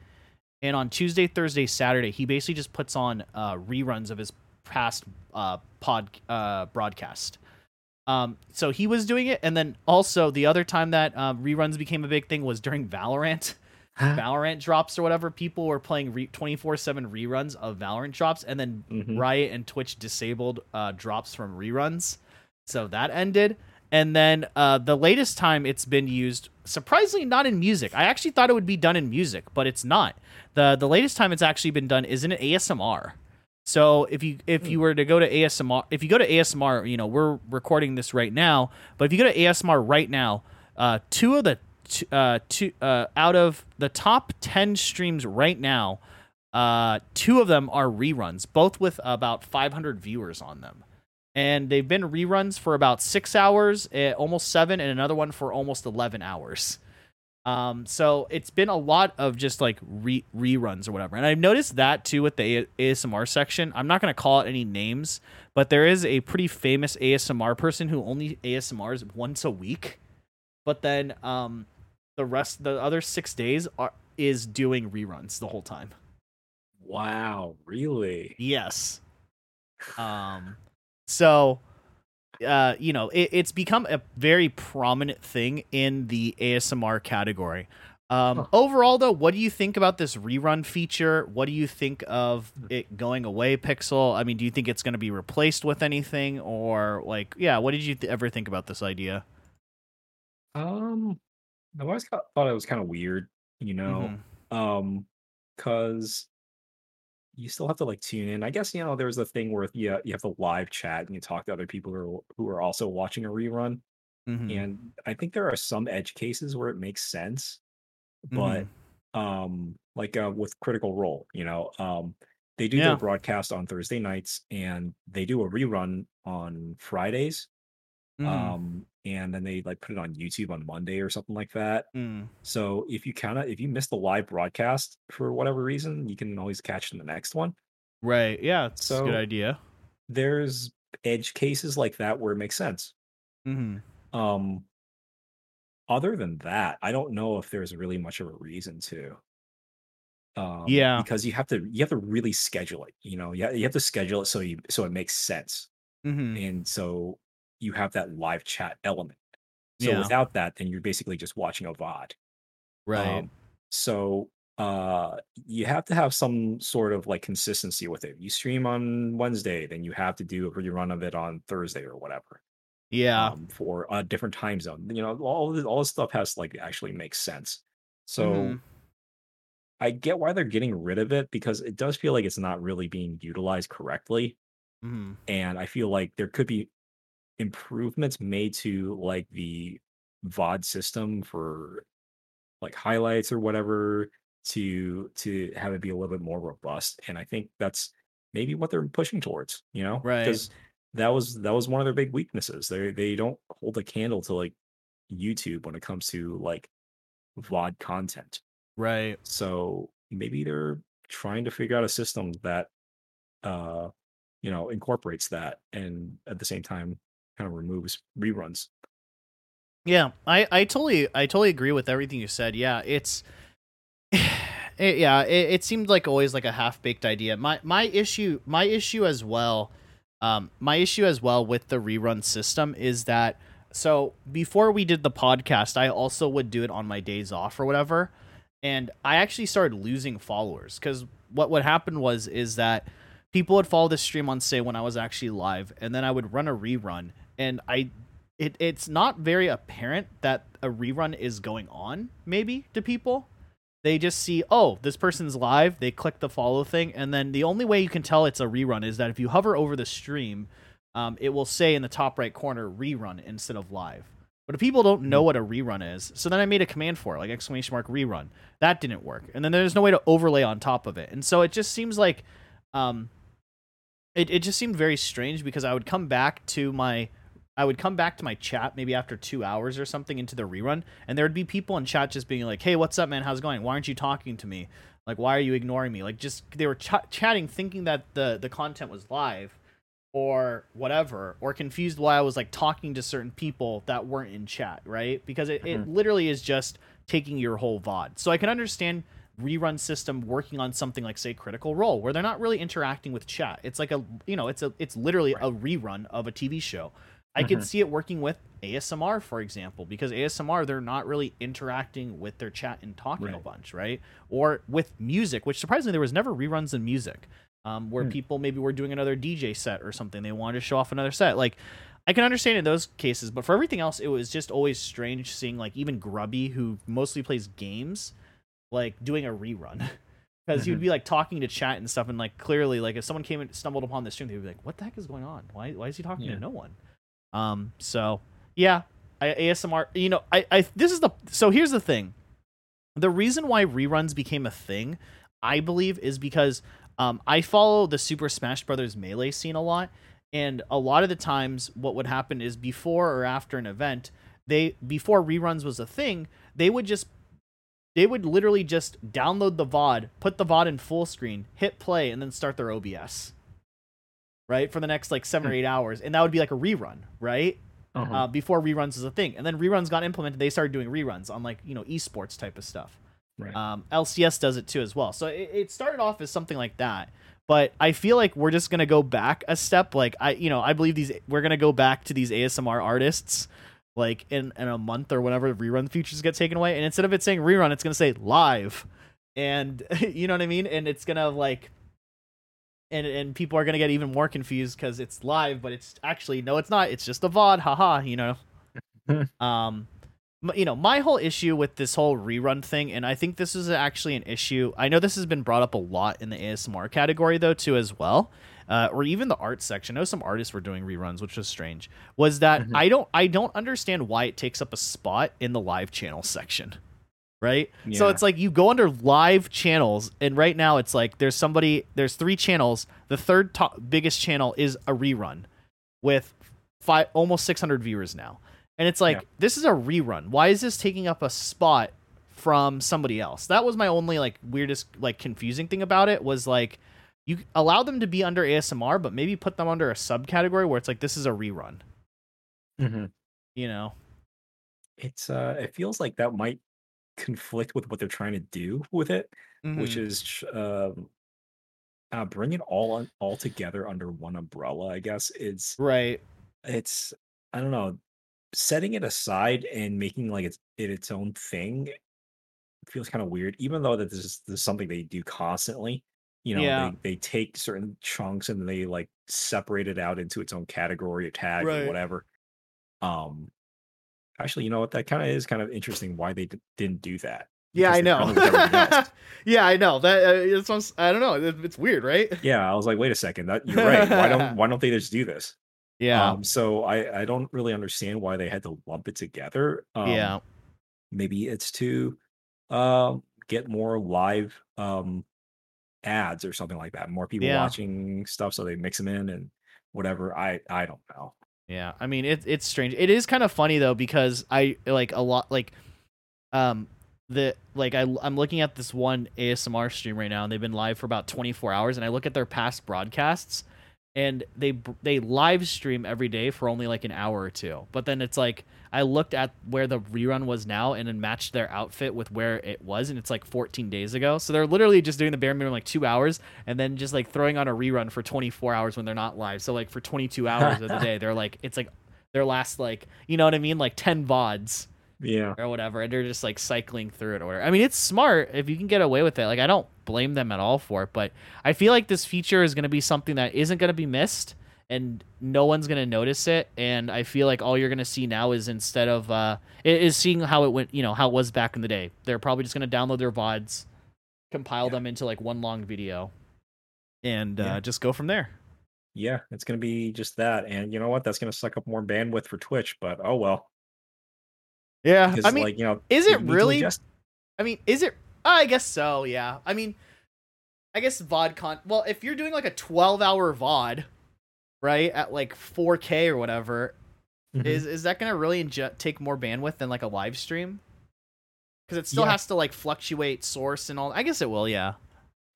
And on Tuesday, Thursday, Saturday, he basically just puts on uh, reruns of his past uh, pod uh, broadcast. Um, so he was doing it, and then also the other time that um, reruns became a big thing was during Valorant. Valorant drops or whatever. People were playing twenty four seven reruns of Valorant drops, and then Mhm. Riot and Twitch disabled uh, drops from reruns. So that ended. And then uh, the latest time it's been used, surprisingly not in music. I actually thought it would be done in music, but it's not. the The latest time it's actually been done is in ASMR. So if you if you were to go to ASMR, if you go to ASMR, you know we're recording this right now. But if you go to ASMR right now, uh, two of the t- uh, two uh, out of the top ten streams right now, uh, two of them are reruns, both with about 500 viewers on them, and they've been reruns for about six hours, uh, almost seven, and another one for almost 11 hours. Um, so it's been a lot of just like re- reruns or whatever. And I've noticed that too with the A- ASMR section. I'm not going to call it any names, but there is a pretty famous ASMR person who only ASMRs once a week. But then um the rest the other 6 days are is doing reruns the whole time. Wow, really? Yes. Um so uh you know, it, it's become a very prominent thing in the ASMR category. Um overall though, what do you think about this rerun feature? What do you think of it going away, Pixel? I mean, do you think it's going to be replaced with anything or like yeah, what did you th- ever think about this idea? Um, I always thought it was kind of weird, you know, Mhm. um, because you still have to like tune in. I guess you know there's a thing where yeah you have to live chat and you talk to other people who are who are also watching a rerun. Mhm. And I think there are some edge cases where it makes sense, but Mhm. um like uh, with critical role you know um they do Yeah. their broadcast on thursday nights and they do a rerun on fridays Mhm. um and then they like put it on youtube on monday or something like that Mm. so if you kind of if you miss the live broadcast for whatever reason you can always catch in the next one Right. Yeah, it's a good idea. there's edge cases like that where it makes sense Mhm. um other than that i don't know if there's really much of a reason to um Yeah. because you have to you have to really schedule it you know you, you have to schedule it so you so it makes sense Mhm. and so you have that live chat element so Yeah. without that then you're basically just watching a vod Right. um, so uh you have to have some sort of like consistency with it you stream on wednesday then you have to do a rerun of it on thursday or whatever yeah. um, for a different time zone. You know, all this, all this stuff has like actually makes sense. So Mhm. I get why they're getting rid of it because it does feel like it's not really being utilized correctly, Mhm. and I feel like there could be improvements made to like the VOD system for like highlights or whatever to to have it be a little bit more robust. And I think that's maybe what they're pushing towards, you know? Right. Because that was that was one of their big weaknesses. They they don't hold a candle to like YouTube when it comes to like VOD content. Right. So maybe they're trying to figure out a system that uh you know incorporates that and at the same time kind of removes reruns. Yeah, I, I totally I totally agree with everything you said. Yeah, it's it, yeah, it, it seemed like always like a half baked idea. My my issue my issue as well, um, my issue as well with the rerun system is that so before we did the podcast, I also would do it on my days off or whatever, and I actually started losing followers because what would happen was is that people would follow the stream on say when I was actually live, and then I would run a rerun, and I it it's not very apparent that a rerun is going on maybe to people. They just see oh this person's live they click the follow thing and then the only way you can tell it's a rerun is that if you hover over the stream um, it will say in the top right corner rerun instead of live. But if people don't know what a rerun is so then i made a command for it like exclamation mark rerun. That didn't work. And then there's no way to overlay on top of it. And so it just seems like um, it, it just seemed very strange because i would come back to my I would come back to my chat maybe after two hours or something into the rerun, and there would be people in chat just being like, "Hey, what's up, man? How's it going? Why aren't you talking to me? Like, why are you ignoring me? Like, just they were ch- chatting, thinking that the the content was live, or whatever, or confused why I was like talking to certain people that weren't in chat, right? Because it, it mm-hmm. literally is just taking your whole VOD. So I can understand rerun system working on something like say critical role where they're not really interacting with chat it's like a you know it's a it's literally a rerun of a tv show I could Mhm. see it working with ASMR, for example, because ASMR they're not really interacting with their chat and talking a bunch, right? Or with music, which surprisingly there was never reruns in music, um, where Hmm. people maybe were doing another DJ set or something. They wanted to show off another set. Like I can understand in those cases, but for everything else, it was just always strange seeing like even Grubby, who mostly plays games, like doing a rerun. Because he would be like talking to chat and stuff, and like clearly, like if someone came and stumbled upon the stream, they would be like, "What the heck is going on? Why, why is he talking Yeah. to no one?" Um, so yeah, I, ASMR. You know, I, I this is the so here's the thing. The reason why reruns became a thing, I believe, is because um, I follow the Super Smash Brothers Melee scene a lot, and a lot of the times, what would happen is before or after an event, they before reruns was a thing, they would just they would literally just download the VOD, put the VOD in full screen, hit play, and then start their OBS. Right for the next like seven or eight hours, and that would be like a rerun, right? Uh-huh. uh, before reruns is a thing. And then reruns got implemented. They started doing reruns on like you know esports type of stuff. right. Um, LCS does it too as well. So it, it started off as something like that. But I feel like we're just gonna go back a step. Like I, you know, I believe these we're gonna go back to these ASMR artists, like in in a month or whenever rerun features get taken away. And instead of it saying rerun, it's gonna say live, and you know what I mean. And it's gonna like, and and people are gonna get even more confused because it's live, but it's actually no, it's not. It's just a VOD. Haha. You know. um you know my whole issue with this whole rerun thing and i think this is actually an issue i know this has been brought up a lot in the asmr category though too as well uh, or even the art section i know some artists were doing reruns which was strange was that Mhm. i don't i don't understand why it takes up a spot in the live channel section right? So it's like you go under live channels and right now it's like there's somebody there's three channels. The third top biggest channel is a rerun with five almost 600 viewers now. And it's like Yeah. this is a rerun. Why is this taking up a spot from somebody else? That was my only like weirdest like confusing thing about it was like you allow them to be under asmr but maybe put them under a subcategory where it's like this is a rerun. Mhm. you know? It's uh, it feels like that might conflict with what they're trying to do with it, which Mhm. is um, uh, bring it all on, all together under one umbrella. I guess it's right it's I don't know, setting it aside and making like it's it its own thing feels kind of weird. Even though that this is, this is something they do constantly. You know, Yeah. they, they take certain chunks and they like separate it out into its own category or tag Right. or whatever. Um, actually, you know what? That kind of is kind of interesting why they d- didn't do that. yeah i know done it with everything else. yeah i know that uh, it's i don't know it- it's weird right Yeah, I was like, wait a second, that you're right. Why don't why don't they just do this? yeah Um, so I I don't really understand why they had to lump it together. Um, yeah maybe it's to um, get more live um ads or something like that. More people Yeah. watching stuff, so they mix them in and whatever. I I don't know. Yeah, I mean it, it's strange. It is kind of funny though because I like a lot like um the like I I'm looking at this one ASMR stream right now and they've been live for about 24 hours and I look at their past broadcasts and they they live stream every day for only like an hour or two. But then it's like I looked at where the rerun was now and then matched their outfit with where it was and it's like 14 days ago. So they're literally just doing the bare minimum like 2 hours and then just like throwing on a rerun for 24 hours when they're not live. So like for 22 hours of the day they're like it's like their last like you know what I mean like 10 vods Yeah, or whatever and they're just like cycling through it or. I mean it's smart if you can get away with it. Like I don't blame them at all for it, but I feel like this feature is going to be something that isn't going to be missed and no one's going to notice it and I feel like all you're going to see now is instead of uh is seeing how it went, you know, how it was back in the day. They're probably just going to download their vods, compile Yeah. them into like one long video and uh Yeah. just go from there. yeah, it's gonna be just that. And you know what? That's gonna suck up more bandwidth for Twitch. But oh well. Yeah. I mean like you know, is it really I mean, is it? I guess so. Yeah. I mean, I guess VOD con. Well, if you're doing like a 12 hour VOD, right, at like 4K or whatever, Mhm. is is that gonna really inje- take more bandwidth than like a live stream? Because it still Yeah. has to like fluctuate source and all. I guess it will. Yeah.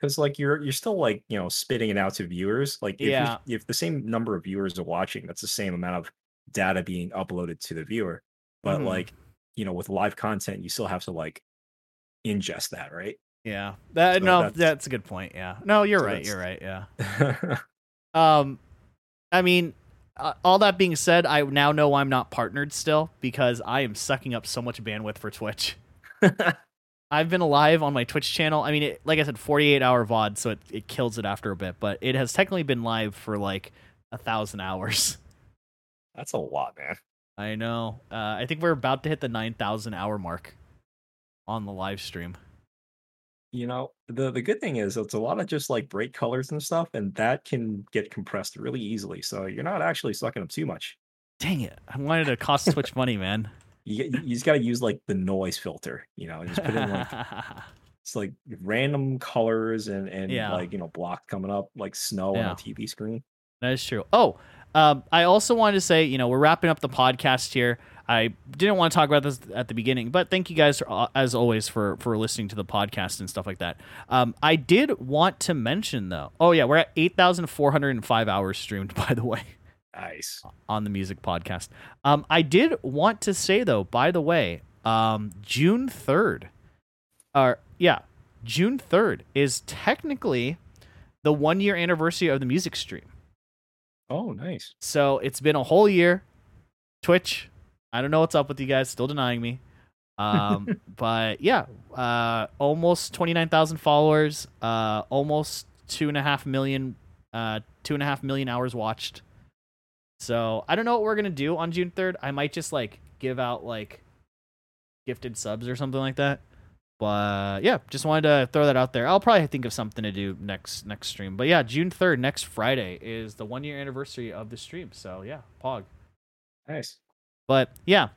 because like you're you're still like you know spitting it out to viewers like if, Yeah. you, if the same number of viewers are watching that's the same amount of data being uploaded to the viewer but Mhm. like you know with live content you still have to like ingest that right Yeah. That So no, that's- that's, a good point. Yeah. No, you're So right. You're right. Yeah. Um, I mean, uh, all that being said, I now know I'm not partnered still because I am sucking up so much bandwidth for Twitch. I've been alive on my Twitch channel. I mean, it, like I said, 48 hour VOD, so it, it kills it after a bit, but it has technically been live for like a thousand hours. that's a lot man I know. Uh, I think we're about to hit the 9,000 hour mark on the live stream. you know the the good thing is it's a lot of just like bright colors and stuff and that can get compressed really easily so you're not actually sucking up too much Dang it. I wanted to cost Twitch money, man. you, you just got to use like the noise filter you know just put in like it's like random colors and and Yeah. like you know block coming up like snow Yeah. on a TV screen. That is true. Oh, um, I also wanted to say, you know, we're wrapping up the podcast here. I didn't want to talk about this at the beginning, but thank you guys, uh, as always, for for listening to the podcast and stuff like that. Um, I did want to mention though. Oh yeah, we're at eight thousand four hundred and five hours streamed, by the way Nice. on the music podcast. Um, I did want to say though, by the way, um, June third, or yeah, June third is technically the one year anniversary of the music stream. Oh, nice. So it's been a whole year. Twitch, I don't know what's up with you guys, still denying me. Um, but yeah, uh, almost twenty nine thousand followers, uh, almost two and a half million, uh, two and a half million hours watched. So I don't know what we're gonna do on June third. I might just like give out like gifted subs or something like that. But yeah, just wanted to throw that out there. I'll probably think of something to do next next stream. But yeah, June third, next Friday, is the one year anniversary of the stream. So yeah, Pog. Nice. But yeah.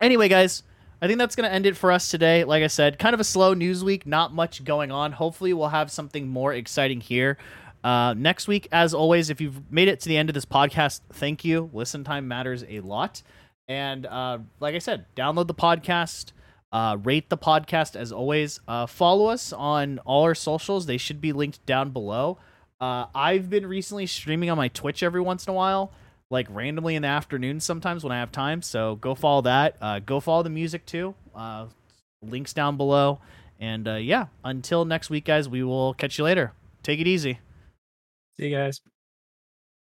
Anyway, guys, I think that's going to end it for us today. Like I said, kind of a slow news week, not much going on. Hopefully, we'll have something more exciting here. Uh, next week, as always, if you've made it to the end of this podcast, thank you. Listen time matters a lot. And uh, like I said, download the podcast, uh, rate the podcast as always. Uh, follow us on all our socials, they should be linked down below. Uh, I've been recently streaming on my Twitch every once in a while like randomly in the afternoon sometimes when I have time. So go follow that. Uh, go follow the music too. Uh, links down below. And uh, yeah, until next week, guys, we will catch you later. Take it easy. See you guys.